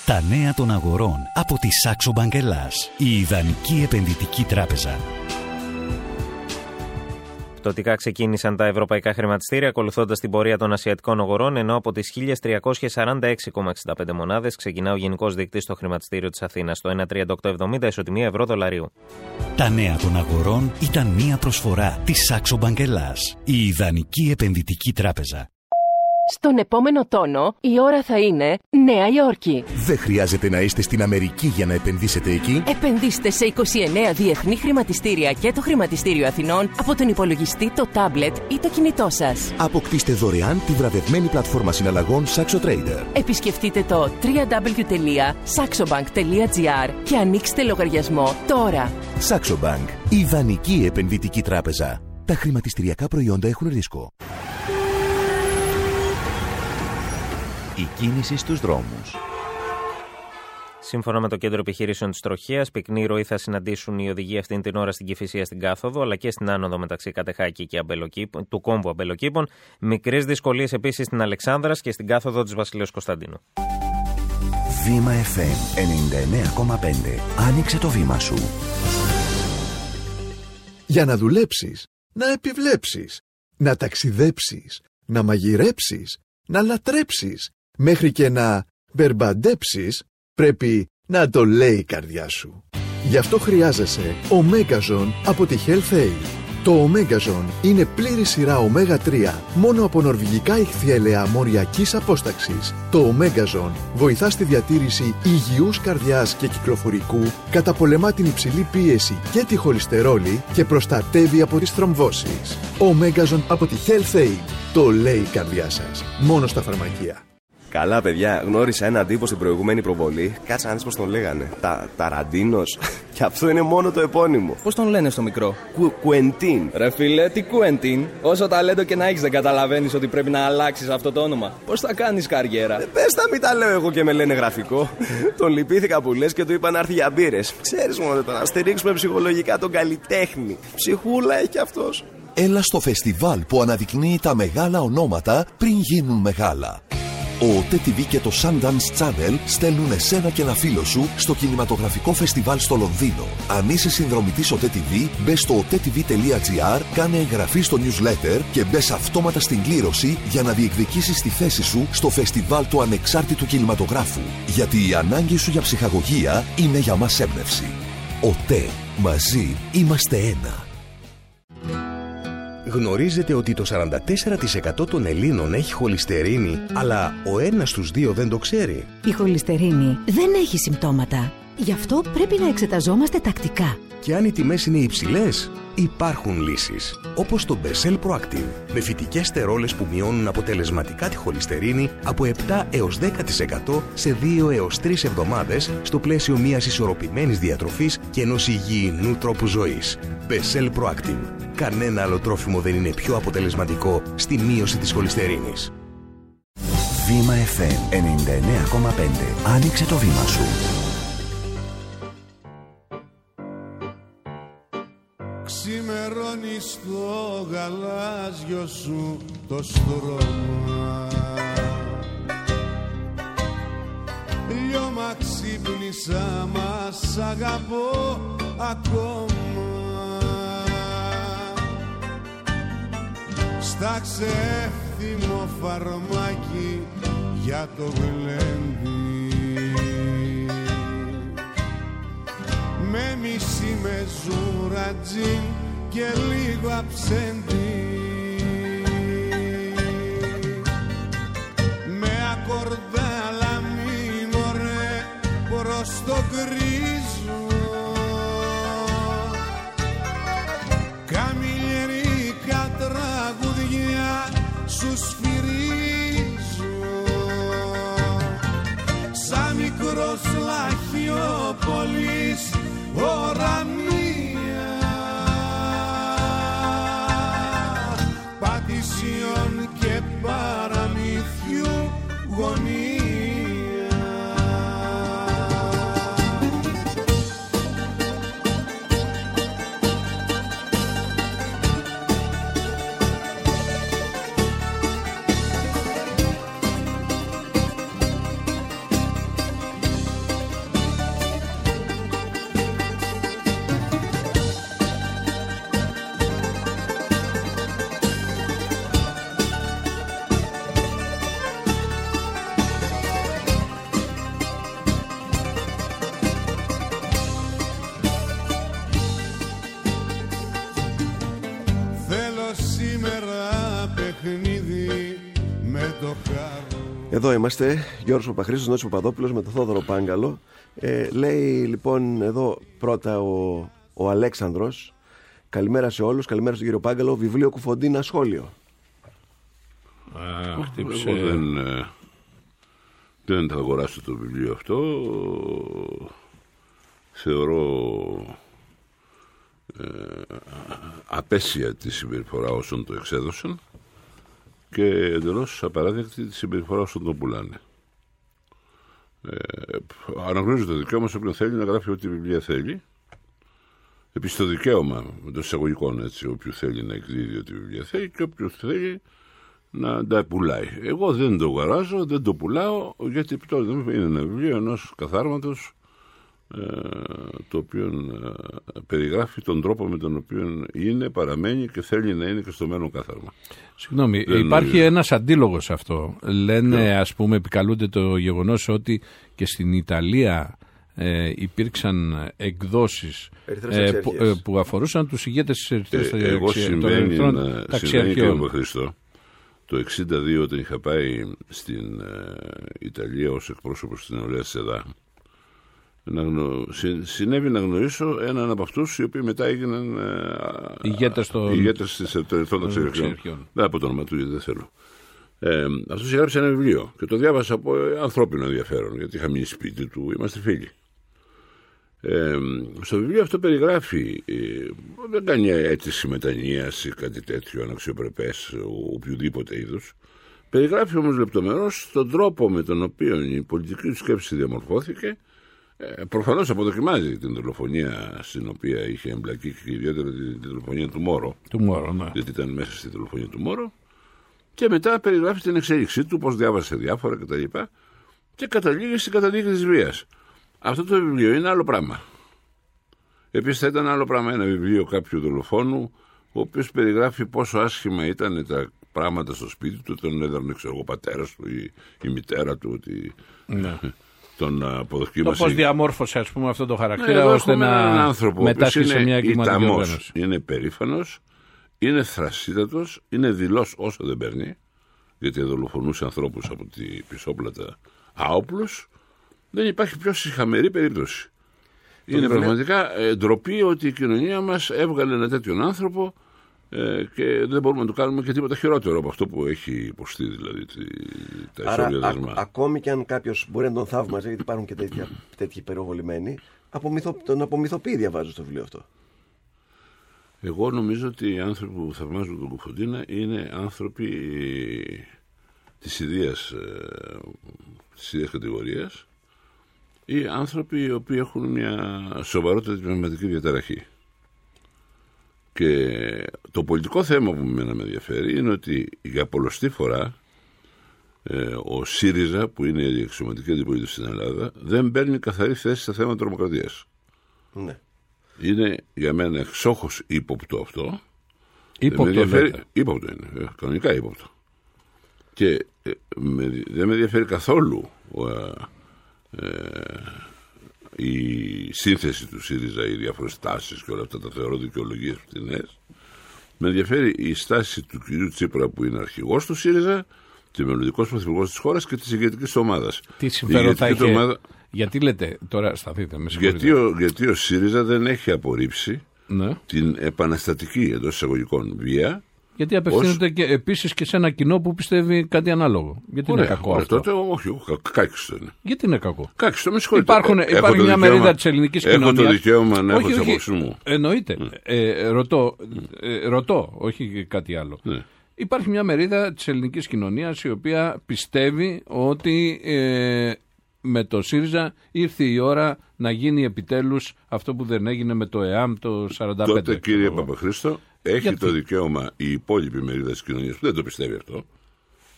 Τα νέα των αγορών από τη Saxo Bank Ελλάς, η ιδανική επενδυτική τράπεζα. Πτωτικά ξεκίνησαν τα ευρωπαϊκά χρηματιστήρια ακολουθώντας την πορεία των ασιατικών αγορών, ενώ από τις 1.346,65 μονάδες ξεκινά ο γενικός δείκτη στο χρηματιστήριο της Αθήνας, το 1,3870 ισοτιμία ευρώ δολαρίου. Τα νέα των αγορών ήταν μία προσφορά της Saxo Bank Ελλάς, η ιδανική επενδυτική τράπεζα. Στον επόμενο τόνο η ώρα θα είναι Νέα Υόρκη. Δεν χρειάζεται να είστε στην Αμερική για να επενδύσετε εκεί. Επενδύστε σε 29 διεθνή χρηματιστήρια και το Χρηματιστήριο Αθηνών από τον υπολογιστή, το τάμπλετ ή το κινητό σας. Αποκτήστε δωρεάν τη βραβευμένη πλατφόρμα συναλλαγών Saxo Trader. Επισκεφτείτε το www.saxobank.gr και ανοίξτε λογαριασμό τώρα. Saxo Bank. Ιδανική επενδυτική τράπεζα. Τα χρηματιστηριακά προϊόντα έχουν ρίσκο. Η κίνηση στους δρόμους. Σύμφωνα με το Κέντρο Επιχειρήσεων της Τροχέας, πυκνή ροή θα συναντήσουν οι οδηγοί αυτήν την ώρα στην Κυφυσία στην Κάθοδο, αλλά και στην άνοδο μεταξύ Κατεχάκη και Αμπελοκήπων, του κόμβου Αμπελοκήπων. Μικρές δυσκολίες επίσης στην Αλεξάνδρας και στην Κάθοδο της Βασιλείου Κωνσταντίνου. Βήμα FM 99,5 Άνοιξε το βήμα σου. Για να δουλέψεις, να επιβλέψεις, να ταξιδέψεις, να μαγειρέψεις, να λατρέψεις, μέχρι και να μπερμπαντέψεις, πρέπει να το λέει η καρδιά σου. Γι' αυτό χρειάζεσαι Omegazone από τη Health Aid. Το Omegazone είναι πλήρη σειρά ω3 μόνο από νορβηγικά ηχθιέλεα μοριακής απόσταξης. Το Omegazone βοηθά στη διατήρηση υγιούς καρδιάς και κυκλοφορικού, καταπολεμά την υψηλή πίεση και τη χολυστερόλη και προστατεύει από τις θρομβώσεις. Omegazone από τη Health Aid. Το λέει η καρδιά σας. Μόνο στα φαρμακεία. Καλά, παιδιά, γνώρισα έναν τύπο στην προηγούμενη προβολή. Κάτσε να δεις πώς τον λέγανε. Τα, Ταραντίνος. Και αυτό είναι μόνο το επώνυμο. Πώς τον λένε στο μικρό; Κου, κουεντίν. Ρε φίλε, τι Κουεντίν; Όσο ταλέντο και να έχεις, δεν καταλαβαίνεις ότι πρέπει να αλλάξεις αυτό το όνομα. Πώς θα κάνεις καριέρα; Ε, Πες τα, μην τα λέω εγώ και με λένε γραφικό. τον λυπήθηκα που λες και του είπα να έρθει για μπύρες. Ξέρεις μόνο το να στηρίξουμε ψυχολογικά τον καλλιτέχνη. Ψυχούλα έχει αυτός. Έλα στο φεστιβάλ που αναδεικνύει τα μεγάλα ονόματα πριν γίνουν μεγάλα. Ο OTTV και το Sundance Channel στέλνουν εσένα και ένα φίλο σου στο κινηματογραφικό φεστιβάλ στο Λονδίνο. Αν είσαι συνδρομητής OTTV, μπες στο ottv.gr, κάνε εγγραφή στο newsletter και μπες αυτόματα στην κλήρωση για να διεκδικήσεις τη θέση σου στο φεστιβάλ του ανεξάρτητου κινηματογράφου. Γιατί η ανάγκη σου για ψυχαγωγία είναι για μας έμπνευση. ΟΤΕ. Μαζί είμαστε ένα. Γνωρίζετε ότι το 44% των Ελλήνων έχει χολυστερίνη, αλλά ο ένας στους δύο δεν το ξέρει. Η χολυστερίνη δεν έχει συμπτώματα. Γι' αυτό πρέπει να εξεταζόμαστε τακτικά. Και αν οι τιμές είναι υψηλές, υπάρχουν λύσεις. Όπως το Bessel Proactive, με φυτικές στερόλες που μειώνουν αποτελεσματικά τη χολυστερίνη από 7 έως 10% σε 2 έως 3 εβδομάδες στο πλαίσιο μιας ισορροπημένης διατροφής και ενός υγιεινού τρόπου ζωής. Bessel Proactive. Κανένα άλλο τρόφιμο δεν είναι πιο αποτελεσματικό στη μείωση της χολυστερίνης. Βήμα FM 99,5. Άνοιξε το βήμα σου. Στο γαλάζιο σου το στρώμα. Λιώμα ξύπνησα μας σ' αγαπώ ακόμα. Στα ξέφθυμο φαρμάκι για το γλέντι. Με μισή με ζούρατζι και λίγο αψέντι με ακορδάλα μη μωρέ προς το γκρίζο καμιλιερίκα τραγουδιά σου σφυρίζω. Σαν μικρός λαχιόπολης ώρα και παραμυθιού γωνία Εδώ είμαστε, Γιώργος Παπαχρήστος, Νότσο Παπαδόπουλος με τον Θόδωρο Πάγκαλο. Ε, λέει λοιπόν εδώ πρώτα ο, ο Αλέξανδρος. Καλημέρα σε όλους, καλημέρα στον κύριο Πάγκαλο. Βιβλίο Κουφοντίνα σχόλιο. Α, χτύπησε. Εγώ δεν, ε, δεν θα αγοράσω το βιβλίο αυτό. Θεωρώ ε, απέσια τη συμπεριφορά όσων το εξέδωσαν και εντελώς απαράδεκτη τη συμπεριφορά όσων το πουλάνε. Ε, αναγνωρίζω το δικαίωμα σε όποιον θέλει να γράφει ό,τι βιβλία θέλει. Επίσης το δικαίωμα των εισαγωγικών έτσι, όποιου θέλει να εκδίδει ό,τι βιβλία θέλει και όποιους θέλει να τα πουλάει. Εγώ δεν το αγοράζω, δεν το πουλάω, γιατί τώρα είναι ένα βιβλίο ενός καθάρματος το οποίο ε, περιγράφει τον τρόπο με τον οποίο είναι, παραμένει και θέλει να είναι και στο μέλλον κάθαρμα. Συγγνώμη, Δεν υπάρχει νομίζω. ένας αντίλογος σε αυτό. Λένε, Ποιο; ας πούμε, επικαλούνται το γεγονός ότι και στην Ιταλία ε, υπήρξαν εκδόσεις Ερυθρές ε, ταξιαρχίες. που, ε, που αφορούσαν τους ηγέτες της Ερυθρές Ε, εγώ ταξι- των συμβαίνει, Ερυθρών να- συμβαίνει ταξιαρχιών. και με Χριστό. Το 62 όταν είχα πάει στην ε, Ιταλία ως εκπρόσωπος της νεολαίας της ΕΔΑ να γνω... συ- συνέβη να γνωρίσω έναν από αυτούς οι οποίοι μετά έγιναν ε, Ηγέτες των- ηγέτες της Ερυθρών των ταξιαρχιών. ταξιαρχιών. Δεν από το όνομα του γιατί δεν θέλω. Ε, αυτός έγραψε ένα βιβλίο και το διάβασα από ε, ανθρώπινο ενδιαφέρον γιατί είχα μείνει σπίτι του, είμαστε φίλοι. Ε, στο βιβλίο αυτό περιγράφει, ε, δεν κάνει αίτηση μετανοίας ή κάτι τέτοιο αναξιοπρεπές ο- οποιοδήποτε είδους. Περιγράφει όμως λεπτομερώς τον τρόπο με τον οποίο η πολιτική του σκέψη διαμορφώθηκε. Ε, προφανώς αποδοκιμάζει την δολοφονία στην οποία είχε εμπλακεί και ιδιαίτερα την, την δολοφονία του Μόρο. Του Μόρο, ναι. Γιατί ήταν μέσα στη δολοφονία του Μόρο. Και μετά περιγράφει την εξέλιξή του, πώς διάβασε διάφορα κτλ. Και, και καταλήγει στην καταδίκη της βίας. Αυτό το βιβλίο είναι άλλο πράγμα. Επίσης θα ήταν άλλο πράγμα ένα βιβλίο κάποιου δολοφόνου, ο οποίος περιγράφει πόσο άσχημα ήταν τα πράγματα στο σπίτι του, τον έδρανε ξέρω εγώ πατέρας του ή η μητέρα του, ότι Ναι. Τον Το αποδοκίμασε. πώς διαμόρφωσε, ας πούμε, αυτό το Ναι, χαρακτήρα εδώ ώστε έχουμε έναν να άνθρωπο ο οποίος μετάσχει σε είναι μια εγκληματική ιταμός, οργάνωση. Είναι περήφανος, είναι θρασίτατος, είναι δηλός όσο δεν παίρνει, γιατί δολοφονούσε ανθρώπους από τη πισόπλατα άοπλους. Δεν υπάρχει πιο συχαμερή περίπτωση. Είναι βιβλίο. πραγματικά ε, ντροπή ότι η κοινωνία μας έβγαλε ένα τέτοιον άνθρωπο ε, και δεν μπορούμε να του κάνουμε και τίποτα χειρότερο από αυτό που έχει υποστεί, δηλαδή τη, τα Άρα, ισόβια α- δεσμά. ακόμη και αν κάποιος μπορεί να τον θαύμαζε, γιατί υπάρχουν και τέτοια, τέτοιοι υπεροβολημένοι, απομυθο, τον απομυθοποιεί, διαβάζω στο βιβλίο αυτό. Εγώ νομίζω ότι οι άνθρωποι που θαυμάζουν τον Κουφοντίνα είναι άνθρωποι της ιδίας, ε, της ίδιας κατηγορίας ή άνθρωποι οι οποίοι έχουν μια σοβαρότερη πνευματική διαταραχή. Και το πολιτικό θέμα που με με ενδιαφέρει είναι ότι για πολλωστή φορά ε, ο ΣΥΡΙΖΑ που είναι η εξωματική αντιπολίτευση στην Ελλάδα δεν παίρνει καθαρή θέση στα θέματα τρομοκρατίας. Ναι. Είναι για μένα εξόχως ύποπτο αυτό. Ύποπτο Δεν με ενδιαφέρει- λέτε. Ύποπτο είναι, ε, κανονικά ύποπτο. Και ε, με- δεν με ενδιαφέρει καθόλου ε, ε, η σύνθεση του ΣΥΡΙΖΑ, οι διάφορες τάσεις και όλα αυτά τα θεωρώ δικαιολογίες φτηνές. Με ενδιαφέρει η στάση του κυρίου Τσίπρα που είναι αρχηγός του ΣΥΡΙΖΑ και μελλοντικός πρωθυπουργός της χώρας και της ηγετικής ομάδας. Τι συμφέρον θα είχε. ομάδα, Γιατί λέτε, τώρα σταθείτε, με συγχωρείτε. γιατί, ο, γιατί ο ΣΥΡΙΖΑ δεν έχει απορρίψει Ναι. την επαναστατική εντός εισαγωγικών βία. Γιατί απευθύνεται και επίσης και σε ένα κοινό που πιστεύει κάτι ανάλογο. Γιατί Ωραία, είναι κακό ωραία, αυτό; τότε όχι, όχι, κα- κάκιστο είναι. Γιατί είναι κακό; Κάκιστο, με συγχωρείτε. Υπάρχουν, Ε, έχω υπάρχει το μια δικαίωμα- μερίδα της ελληνικής Έχω κοινωνίας. το δικαίωμα να έχω τι απόψεις μου. Εννοείται. Ε, ρωτώ, ε, ρωτώ, όχι κάτι άλλο. Ναι. Υπάρχει μια μερίδα της ελληνικής κοινωνίας η οποία πιστεύει ότι ε, με το ΣΥΡΙΖΑ ήρθε η ώρα να γίνει επιτέλους αυτό που δεν έγινε με το ΕΑΜ το 45. Τότε, κύριε Παπαχρήστο, έχει Γιατί; το δικαίωμα η υπόλοιπη μερίδα της κοινωνίας που δεν το πιστεύει αυτό.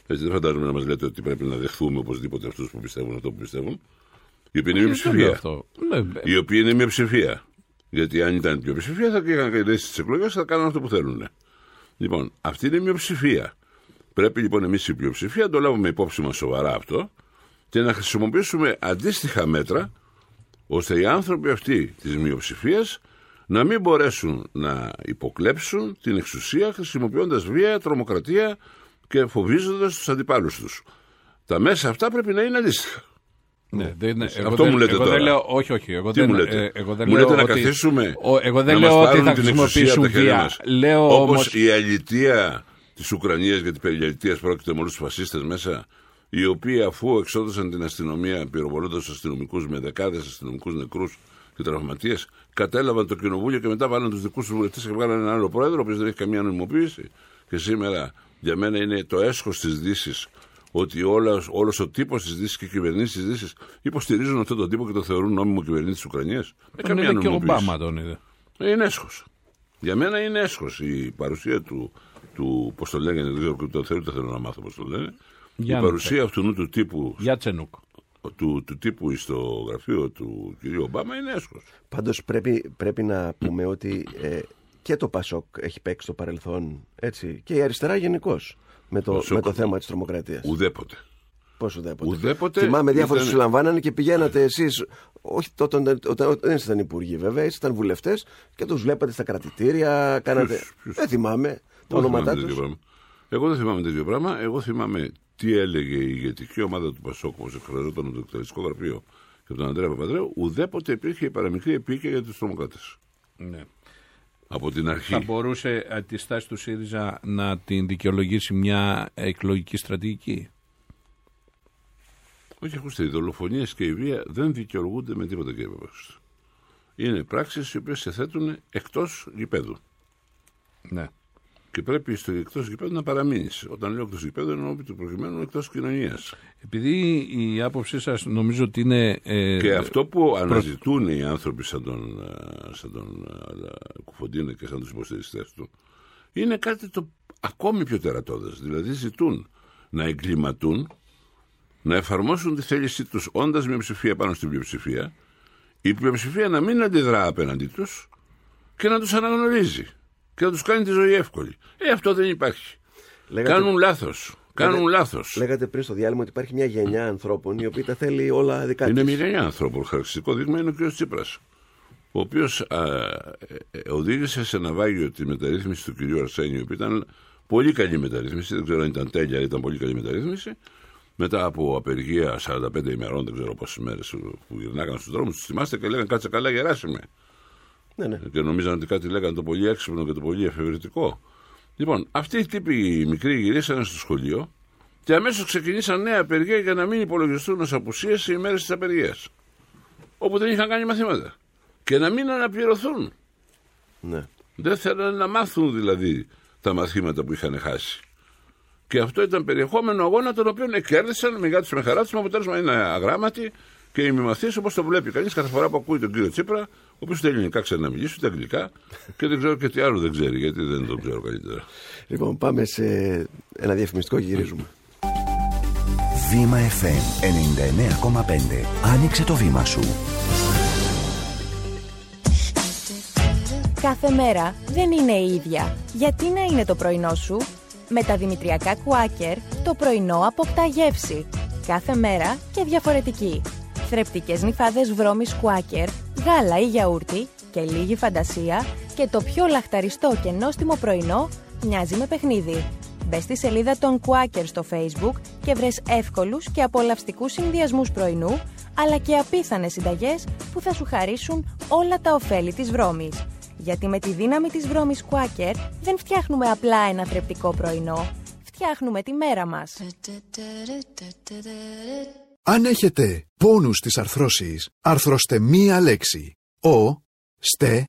Έτσι, δεν φαντάζομαι να μας λέτε ότι πρέπει να δεχθούμε οπωσδήποτε αυτούς που πιστεύουν αυτό που πιστεύουν. Η οποία είναι Όχι, μειοψηφία. δεν λέω αυτό. Ναι, Η οποία είναι μειοψηφία. Γιατί αν ήταν πλειοψηφία θα είχαν κερδίσει τι εκλογές, θα κάνουν αυτό που θέλουν. Λοιπόν, αυτή είναι η μειοψηφία. Πρέπει λοιπόν εμείς η πλειοψηφία να το λάβουμε υπόψη μας σοβαρά αυτό και να χρησιμοποιήσουμε αντίστοιχα μέτρα ώστε οι άνθρωποι αυτοί της μειοψηφίας να μην μπορέσουν να υποκλέψουν την εξουσία χρησιμοποιώντας βία, τρομοκρατία και φοβίζοντας τους αντιπάλους τους. Τα μέσα αυτά πρέπει να είναι αντίστοιχα. Ναι, δεν, είναι- εγώ Αυτό δεν- μου λέτε εγώ τώρα. δεν λέω, όχι, όχι. Εγώ Τι δεν, μου λέτε; ε, εγώ δεν μου λέω λέτε να ότι- καθίσουμε. Ο- εγώ δεν να λέω μας ότι πάρουν θα την εξουσία χρησιμοποιήσουν από τα χέρια βία. μας. Λέω Όπως όμως- η αλητεία της Ουκρανίας, γιατί περί αλητείας πρόκειται με όλους τους φασίστες μέσα, οι οποίοι αφού εξόδωσαν την αστυνομία πυροβολώντας τους αστυνομικούς με δεκάδες αστυνομικούς νεκρούς και τραυματίες, κατέλαβαν το κοινοβούλιο και μετά βάλαν τους δικούς τους βουλευτές και βγάλαν έναν άλλο πρόεδρο, ο οποίος δεν έχει καμία νομιμοποίηση. Και σήμερα για μένα είναι το έσχος της Δύσης ότι όλος, όλος ο τύπος της Δύσης και οι κυβερνήσεις της Δύσης υποστηρίζουν αυτόν τον τύπο και το θεωρούν νόμιμο κυβερνήτης της Ουκρανίας. Με Τον καμία είδε και ο νομιμοποίηση. Ομπάμα τον είδε. Ε, Είναι έσχος. Για μένα είναι έσχος η παρουσία του, του πώς το λέγανε, δεν ξέρω, το θέλω, δεν θέλω να μάθω πώς το λένε. Γιάννη, η παρουσία αυτού του τύπου Γιάτσενουκ. Του, του τύπου στο γραφείο του κ. Ομπάμα είναι έσχος. Πάντως πρέπει, πρέπει να πούμε ότι ε, και το Πασόκ έχει παίξει στο παρελθόν έτσι, και η αριστερά γενικώς με, το, Πασόκ. με το θέμα της τρομοκρατίας. Ουδέποτε. Πώς ουδέποτε. Ουδέποτε Θυμάμαι διάφορους ήταν- συλλαμβάνανε και πηγαίνατε εσείς. Όχι τότε, όταν, όταν, όταν δεν ήσασταν υπουργοί βέβαια, ήσασταν βουλευτές και τους βλέπατε στα κρατητήρια. Κάνατε. Ποιος, ποιος; Δεν θυμάμαι τα Δεν θυμάμαι ονόματά τέτοιο τους. Πράγμα. Εγώ δεν θυμάμαι τέτοιο πράγμα. Εγώ θυμάμαι τι έλεγε η ηγετική ομάδα του Πασόκ, όπως εκφραζόταν το εκτελεστικό γραφείο και από τον Αντρέα Παπαδρέου. Ουδέποτε υπήρχε η παραμικρή επίκαια για τους τρομοκράτες. Ναι. Από την αρχή. Θα μπορούσε ε, τη στάση του ΣΥΡΙΖΑ να την δικαιολογήσει μια εκλογική στρατηγική; Όχι, ακούστε, οι δολοφονίες και η βία δεν δικαιολογούνται με τίποτα, κύριε Παπαχρήστο. Είναι πράξεις οι οποίες σε θέτουν εκτός γηπέδου. Ναι. Και πρέπει στο εκτό γηπέδου να παραμείνεις. Όταν λέω εκτός γηπέδου, εννοώ επί του προκειμένου εκτός κοινωνίας. Επειδή η άποψή σας νομίζω ότι είναι... ε, Και αυτό που προ- αναζητούν οι άνθρωποι σαν τον, ε, σαν τον ε, Κουφοντίνα και σαν τους υποστηριστές του είναι κάτι το ακόμη πιο τερατώδες. Δηλαδή ζητούν να εγκληματούν, να εφαρμόσουν τη θέλησή τους όντας μειοψηφία πάνω στην πλειοψηφία, η πλειοψηφία να μην αντιδρά απέναντί τους και να τους αναγνωρίζει και να τους κάνει τη ζωή εύκολη. Ε, αυτό δεν υπάρχει. Λέγατε- Κάνουν λάθος. Κάνουν Λέγατε- λάθος. Λέγατε πριν στο διάλειμμα ότι υπάρχει μια γενιά ανθρώπων η οποία τα θέλει όλα δικά Είναι της. μια γενιά ανθρώπων. Χαρακτηριστικό δείγμα είναι ο κ. Τσίπρας. Ο οποίος οδήγησε σε ναυάγιο τη μεταρρύθμιση του κ. Αρσένιου, που ήταν πολύ καλή μεταρρύθμιση. Δεν ξέρω αν ήταν τέλεια, αλλά ήταν πολύ καλή μεταρρύθμιση. μετά από απεργία 45 ημερών, δεν ξέρω πόσες μέρες που γυρνάγαν στους δρόμους, τους θυμάστε και λέγανε κάτσε καλά, γεράσιμε. Ναι, ναι. Και νομίζαν ότι κάτι λέγανε το πολύ έξυπνο και το πολύ εφευρετικό. Λοιπόν, αυτοί οι τύποι οι μικροί γυρίσανε στο σχολείο και αμέσως ξεκινήσαν νέα απεργία για να μην υπολογιστούν ως απουσίες οι ημέρε της απεργίας. Όπου δεν είχαν κάνει μαθήματα. Και να μην αναπληρωθούν. Ναι. Δεν θέλανε να μάθουν δηλαδή τα μαθήματα που είχαν χάσει. Και αυτό ήταν περιεχόμενο αγώνα τον οποίο κέρδισαν με του με χαρά τους. Με αποτέλεσμα είναι αγράμματοι και ημιμαθεί όπως το βλέπει κανείς κάθε φορά που ακούει τον κύριο Τσίπρα, ο οποίο τα ελληνικά ξέρει να μιλήσει, τα αγγλικά και δεν ξέρω και τι άλλο δεν ξέρει, γιατί δεν τον ξέρω καλύτερα. Λοιπόν, πάμε σε ένα διαφημιστικό και γυρίζουμε. Βήμα FM 99,5. Άνοιξε το βήμα σου. Κάθε μέρα δεν είναι η ίδια. Γιατί να είναι το πρωινό σου; Με τα δημητριακά κουάκερ, το πρωινό αποκτά γεύση. Κάθε μέρα και διαφορετική. Θρεπτικές νυφάδες βρώμης κουάκερ, γάλα ή γιαούρτι και λίγη φαντασία και το πιο λαχταριστό και νόστιμο πρωινό μοιάζει με παιχνίδι. Μπε στη σελίδα των Quaker στο Facebook και βρες εύκολους και απολαυστικούς συνδυασμούς πρωινού, αλλά και απίθανες συνταγές που θα σου χαρίσουν όλα τα ωφέλη της βρώμης. Γιατί με τη δύναμη της βρώμης Quaker δεν φτιάχνουμε απλά ένα θρεπτικό πρωινό, φτιάχνουμε τη μέρα μας. Αν έχετε πόνους στις αρθρώσεις, αρθρώστε μία λέξη. Ο, στε,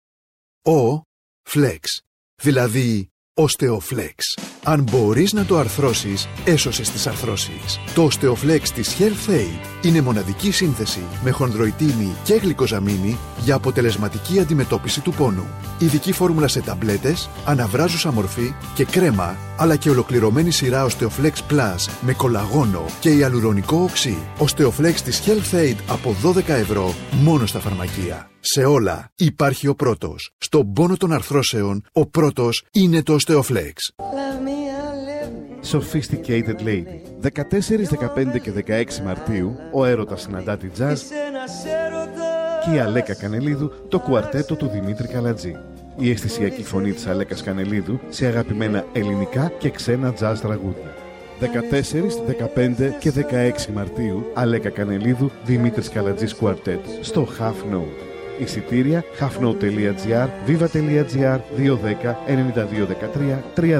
ο, φλεξ. Δηλαδή, Osteoflex. Αν μπορείς να το αρθρώσεις, έσωσες τις αρθρώσεις. Το Osteoflex της Health Aid είναι μοναδική σύνθεση με χονδροϊτίνη και γλυκοζαμίνη για αποτελεσματική αντιμετώπιση του πόνου. Ειδική φόρμουλα σε ταμπλέτες, αναβράζουσα μορφή και κρέμα, αλλά και ολοκληρωμένη σειρά Osteoflex Plus με κολαγόνο και ιαλουρονικό οξύ. Osteoflex της Health Aid από 12 ευρώ μόνο στα φαρμακεία. Σε όλα υπάρχει ο πρώτος. Στον πόνο των αρθρώσεων, ο πρώτος είναι το Osteoflex. Sophisticated Lady. 14, 15 και 16 Μαρτίου, ο έρωτας συναντά τη jazz και η Αλέκα Κανελίδου, το κουαρτέτο του Δημήτρη Καλατζή. Η αισθησιακή φωνή της Αλέκας Κανελίδου σε αγαπημένα ελληνικά και ξένα jazz τραγούδια. 14, 15 και 16 Μαρτίου, Αλέκα Κανελίδου, Δημήτρης Καλατζής Κουαρτέτ, στο Half Note. Εισιτήρια halfnote.gr, viva.gr, 210 9213 310.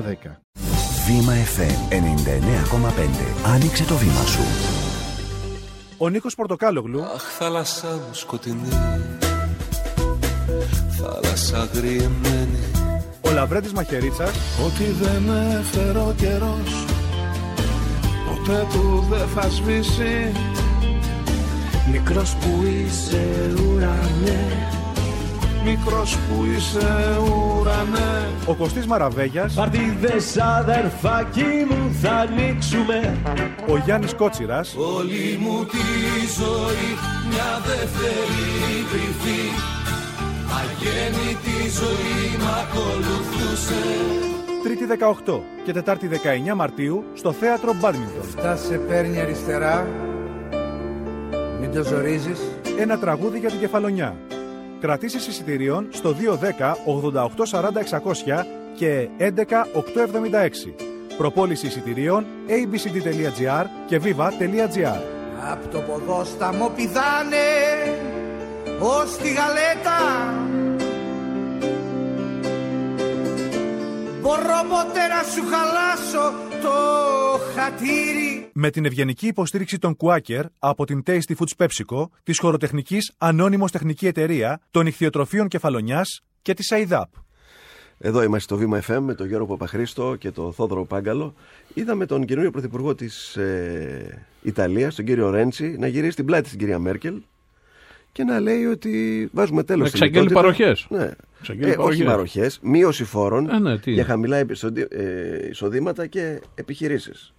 Βήμα FM 99,5. Άνοιξε το βήμα σου. Ο Νίκος Πορτοκάλογλου Αχ θάλασσά μου σκοτεινή Θάλασσα αγριεμένη Ο Λαβρέντης Μαχαιρίτσας Ότι δεν έφερε ο καιρός Ποτέ του δεν θα σβήσει Μικρός που είσαι ουρανέ. Μικρός που είσαι ουρανέ. Ο Κωστής Μαραβέγιας. Παρτίδες αδερφάκι μου θα ανοίξουμε. Ο Γιάννης Κότσιρας. Όλη μου τη ζωή μια δεύτερη κρυφή. Αγέννητη ζωή μ' ακολουθούσε. Τρίτη 18 και Τετάρτη 19 Μαρτίου στο Θέατρο Μπάντμιντον. Φτάσε παίρνει αριστερά μην το ζορίζεις. Ένα τραγούδι για την κεφαλονιά. Κρατήσεις εισιτηρίων στο 210 88 40 600 και 11 876. Προπόληση εισιτηρίων abcd.gr και viva.gr. Απ' το ποδόσταμο πηδάνε ως τη γαλέτα Μπορώ ποτέ να σου χαλάσω το χατήρι Με την ευγενική υποστήριξη των Quaker από την Tasty Foods PepsiCo, της χωροτεχνικής Ανώνυμος Τεχνική Εταιρεία, των Ιχθυοτροφίων Κεφαλονιάς και της ΑΙΔΑΠ. Εδώ είμαστε στο Βήμα FM με τον Γιώργο Παπαχρήστο και τον Θόδωρο Πάγκαλο. Είδαμε τον καινούριο πρωθυπουργό της ε, Ιταλίας, τον κύριο Ρέντσι, να γυρίσει την πλάτη στην κυρία Μέρκελ και να λέει ότι βάζουμε τέλος στην Εξαγγέλει παροχές. Ναι. Ε, όχι παροχές, μείωση φόρων Α, ναι, για χαμηλά επεισοδη- ε, εισοδήματα και επιχειρήσεις.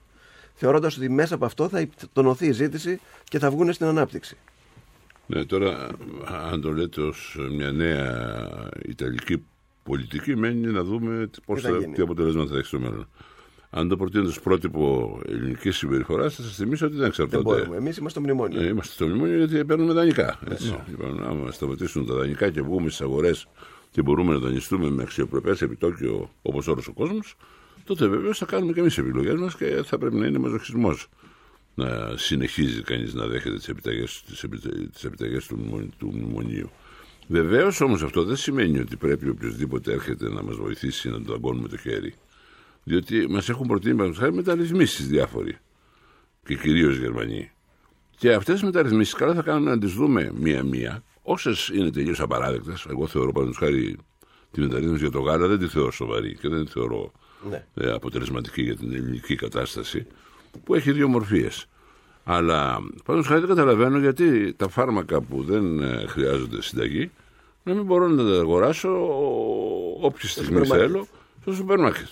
Θεωρώντας ότι μέσα από αυτό θα τονωθεί η ζήτηση και θα βγουν στην ανάπτυξη. Ναι, τώρα, αν το λέτε ως μια νέα Ιταλική πολιτική, μένει να δούμε τι- πώς Τι θα θα, γίνει. τι αποτελέσματα θα έχει στο μέλλον. Αν το προτείνετε ως πρότυπο ελληνικής συμπεριφοράς, θα σας θυμίσω ότι δεν Δεν εξαρτάται. μπορούμε. Εμείς είμαστε στο μνημόνιο. Ε, είμαστε στο μνημόνιο γιατί παίρνουμε δανεικά. Έτσι. Λοιπόν, άμα σταματήσουν τα δανεικά και βγούμε στις αγορές και μπορούμε να δανειστούμε με αξιοπρεπές επιτόκιο όπως όλος ο κόσμος, τότε βεβαίως θα κάνουμε και εμείς επιλογές μας και θα πρέπει να είναι μαζοχισμός να συνεχίζει κανείς να δέχεται τις επιταγές, τις επιτα- τις επιταγές του, μνημο- του μνημονίου. Βεβαίως όμως αυτό δεν σημαίνει ότι πρέπει οποιοδήποτε έρχεται να μας βοηθήσει να τον αγκώνουμε το χέρι. Διότι μας έχουν προτείνει παραδείγματος χάρη μεταρρυθμίσεις διάφοροι. Και κυρίως οι Γερμανοί. Και αυτές τις μεταρρυθμίσεις καλά θα κάνουμε να τις δούμε μία-μία. Όσες είναι τελείως απαράδεκτες, εγώ θεωρώ παραδείγματος χάρη τη μεταρρύθμιση για το γάλα δεν τη θεωρώ σοβαρή και δεν τη θεωρώ Ναι. ε, αποτελεσματική για την ελληνική κατάσταση, που έχει δύο μορφίες. Αλλά παραδείγματο χάρη δεν καταλαβαίνω γιατί τα φάρμακα που δεν ε, χρειάζονται συνταγή να μην μπορώ να τα αγοράσω όποια στιγμή σούπερ μάρκετ. θέλω στο σούπερ μάρκετ.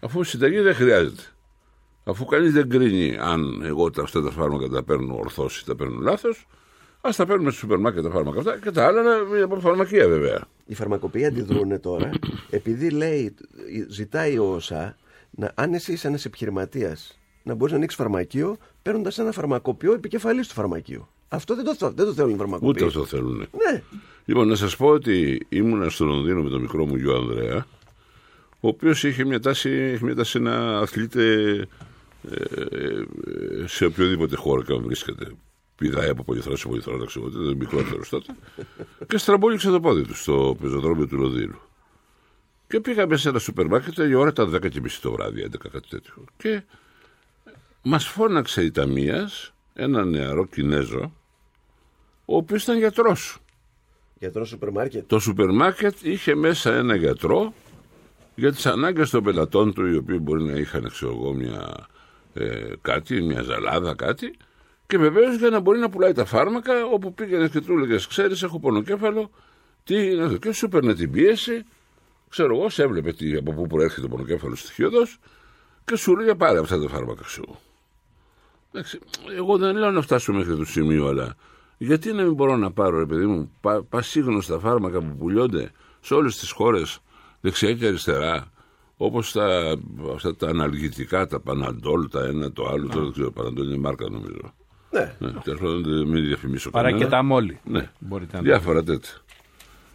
Αφού η συνταγή δεν χρειάζεται. Αφού κανείς δεν κρίνει αν εγώ τα, αυτά τα φάρμακα τα παίρνω ορθώς ή τα παίρνω λάθος, ας τα παίρνουμε στο σούπερ μάρκετ τα φάρμακα αυτά και τα άλλα να- είναι από φαρμακεία βέβαια. Οι φαρμακοποιοί αντιδρούν τώρα, επειδή λέει, ζητάει ο ΩΣΑ, να, αν εσύ είσαι ένας επιχειρηματίας να μπορείς να ανοίξεις φαρμακείο παίρνοντας ένα φαρμακοποιό επικεφαλής του φαρμακείου. Αυτό δεν το, δεν το θέλουν οι φαρμακοποιοί. Ούτε αυτό θέλουν. Ναι. Λοιπόν, να σας πω ότι ήμουνα στο Λονδίνο με τον μικρό μου γιο Ανδρέα, ο οποίος είχε μια τάση, έχει μια τάση να αθλείται ε, ε, σε οποιοδήποτε χώρο και αν βρίσκεται. Πηδάει από πολυθρόνα σε πολυθρόνα, ξέρω εγώ, ήταν μικρότερος τότε. και στραμπόληξε το πόδι του στο πεζοδρόμιο του Λονδίνου. Και πήγαμε σε ένα σούπερ μάρκετ, η ώρα ήταν 10.30 το βράδυ, 11 κάτι τέτοιο. Και μας φώναξε η ταμεία ένα νεαρό Κινέζο, ο οποίος ήταν γιατρός. Γιατρός σούπερ μάρκετ. Το σούπερ μάρκετ είχε μέσα ένα γιατρό για τις ανάγκες των πελατών του οι οποίοι μπορεί να είχαν ξέρω εγώ μια ε, κάτι, μια ζαλάδα κάτι και βεβαίως για να μπορεί να πουλάει τα φάρμακα όπου πήγαινες και του έλεγες ξέρεις έχω πονοκέφαλο τι είναι αυτό και σου έπαιρνε την πίεση ξέρω εγώ σε έβλεπε τι, από πού προέρχεται το πονοκέφαλο στοιχειοδός και σου έλεγε πάρε αυτά τα φάρμακα ξέρω Εντάξει, εγώ δεν λέω να φτάσω μέχρι το σημείο, αλλά γιατί να μην μπορώ να πάρω, ρε παιδί μου, πα, πασίγνωστα φάρμακα που πουλιώνται σε όλες τις χώρες, δεξιά και αριστερά, όπως τα, αυτά τα αναλγητικά, τα παναντόλ, τα ένα, το άλλο, το δεν ξέρω, παναντόλ είναι μάρκα νομίζω. Ναι. ναι τέλος πάντων, δεν- μην διαφημίσω Παρά κανένα. και τα μόλι. Ναι, Μπορείτε να διάφορα τέτοια.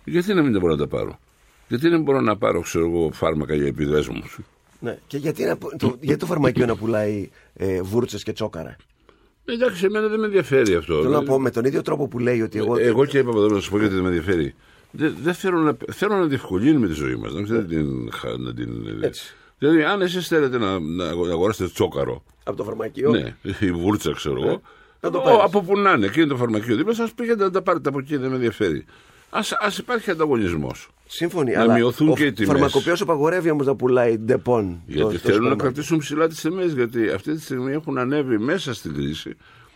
Γιατί να μην τα μπορώ να τα πάρω; Γιατί δεν μπορώ να πάρω, ξέρω εγώ, φάρμακα για επιδέσμους; Ναι. Και γιατί, να, που- το, γιατί το φαρμακείο να πουλάει ε, βούρτσες και τσόκαρα; Εντάξει, εμένα δεν με ενδιαφέρει αυτό. Θέλω να πω με τον ίδιο τρόπο που λέει ότι εγώ. Ε, Εγώ και είπα εδώ να σου πω γιατί δεν με ενδιαφέρει. Δεν, δεν θέλω, να, θέλω να διευκολύνουμε τη ζωή μας. Να μην την, χα- να την, δηλαδή, αν εσείς θέλετε να, να αγοράσετε τσόκαρο. Από το φαρμακείο. Ναι, η βούρτσα ξέρω εγώ. Να το ο- πάρεις. από που να είναι, εκεί είναι το φαρμακείο δίπλα σας πήγαινε να τα πάρετε από εκεί, δεν με ενδιαφέρει. Α ας υπάρχει ανταγωνισμός. Σύμφωνοι. Να αλλά μειωθούν ο και οι τιμές. φαρμακοποιός απαγορεύει όμως να πουλάει Ντεπόν. Γιατί στο- στο θέλουν να σούπερ μάρκετ. κρατήσουν ψηλά τις τιμές. Γιατί αυτή τη στιγμή έχουν ανέβει μέσα στην κρίση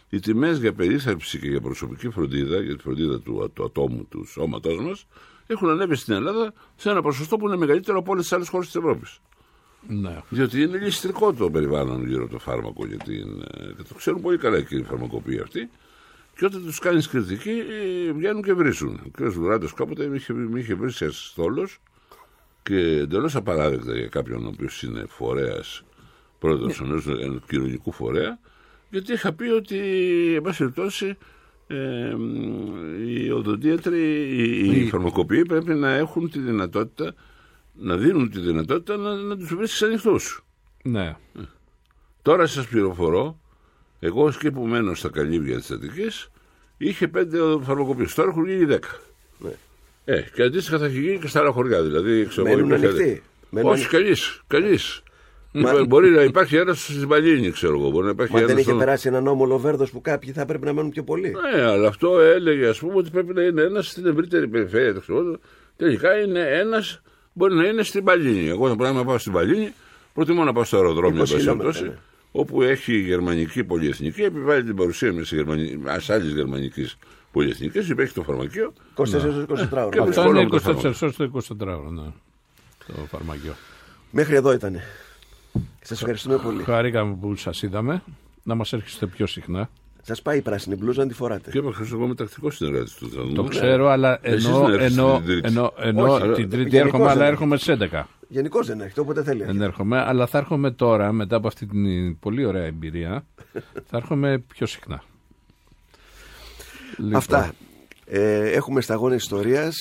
οι τιμές για περίθαλψη και για προσωπική φροντίδα, για τη φροντίδα του, του ατόμου, του σώματός μας, έχουν ανέβει στην Ελλάδα σε ένα ποσοστό που είναι μεγαλύτερο από όλες τις άλλες χώρες της Ευρώπης. Ναι. Διότι είναι ληστρικό το περιβάλλον γύρω από το φάρμακο. Γιατί είναι, και το ξέρουν πολύ καλά και οι φαρμακοποιοί αυτοί. Και όταν τους κάνεις κριτική, ε, βγαίνουν και βρίσουν. Ο κ. Βουράντο κάποτε με είχε, με είχε βρει σε στόλος και εντελώς απαράδεκτα για κάποιον ο οποίος είναι φορέας, πρόεδρος ενό ενός κοινωνικού φορέα, γιατί είχα πει ότι, εν πάση περιπτώσει, ε, οι οδοντίατροι, οι, οι φαρμακοποιοί πρέπει να έχουν τη δυνατότητα, να δίνουν τη δυνατότητα να, να τους βρίσκει ανοιχτού. Ναι. Τώρα σας πληροφορώ, εγώ ως και που μένω στα καλύβια της Αττικής, είχε πέντε φαρμακοποιού. Τώρα έχουν γίνει δέκα. Ναι. Ε, και αντίστοιχα θα έχει γίνει και στα άλλα χωριά. Δηλαδή, ξέρω, εγώ, Μένουν υπήρχε- ανοιχτοί. Μένουν Όχι, κανείς. Κανείς. Μα- Μπορεί να υπάρχει ένας στη Μπαλίνη, ξέρω εγώ. Μπορεί να υπάρχει Μα δεν ένας είχε στο- περάσει ένα νόμο Λοβέρδο που κάποιοι θα πρέπει να μένουν πιο πολύ. Ναι, αλλά αυτό έλεγε, ας πούμε, ότι πρέπει να είναι ένας στην ευρύτερη περιφέρεια. το ξέρω εγώ. Τελικά είναι ένας, μπορεί να είναι στην Παλίνη. Εγώ θα πρέπει να πάω στην Παλίνη, προτιμώ να πάω στο αεροδρόμιο, 20 εν πάση χιλιόμετρα, περιπτώσει, ναι. όπου έχει η γερμανική πολυεθνική, επιβάλλει την παρουσία μιας άλλης γερμανικής πολυεθνικής, υπάρχει το φαρμακείο. 24 ώρες, 24 ώρες. Και Αυτό βρισκόμαστε είναι με το 24 φάρμακο. ώρες το 24 ώρο, ναι. Το φαρμακείο. Μέχρι εδώ ήταν. Σας ευχαριστούμε πολύ. Χαρήκαμε που σας είδαμε. Να μας έρχεστε πιο συχνά. Σας πάει η πράσινη μπλούζα, αν τη φοράτε. Και είπα εγώ είμαι τακτικό συνεργάτη του. θα Το δούμε. ξέρω, αλλά Εσείς ενώ, δεν έρχεστε ενώ, την Τρίτη. ενώ, ενώ Όχι, αλλά- την Τρίτη γενικώς έρχομαι, δεν αλλά έρχεται. έρχομαι στις 11. Γενικώς δεν έρχεται, όποτε θέλει. Δεν έρχομαι, αλλά θα έρχομαι τώρα, μετά από αυτή την πολύ ωραία εμπειρία, θα έρχομαι πιο συχνά. Λοιπόν, Αυτά. Ε, έχουμε σταγόνε ιστορίας.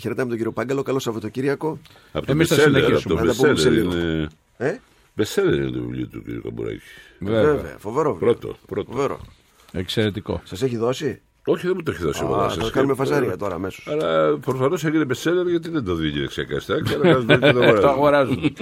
Χαιρετάμε τον κύριο Πάγκαλο. Καλό Σαββατοκύριακο. Από το Εμείς θα bestseller, συνεχίσουμε. από το Θα τα πούμε σε bestseller λίγο. είναι- Ε; Μπεσέλερ είναι το βιβλίο του κ. Καμπουράκη. Βέβαια. Βέβαια, φοβερό. βιβλίο. Πρώτο. πρώτο. Φοβερό. Εξαιρετικό. Σας έχει δώσει; Όχι, δεν μου το έχει δώσει εγώ. Α, να θα σας κάνουμε πω. φασαρία τώρα αμέσως. Αλλά προφανώς έγινε μπεσέλερ γιατί δεν το δίνει δεξιά καστάκι. αλλά δεν το Το αγοράζουν.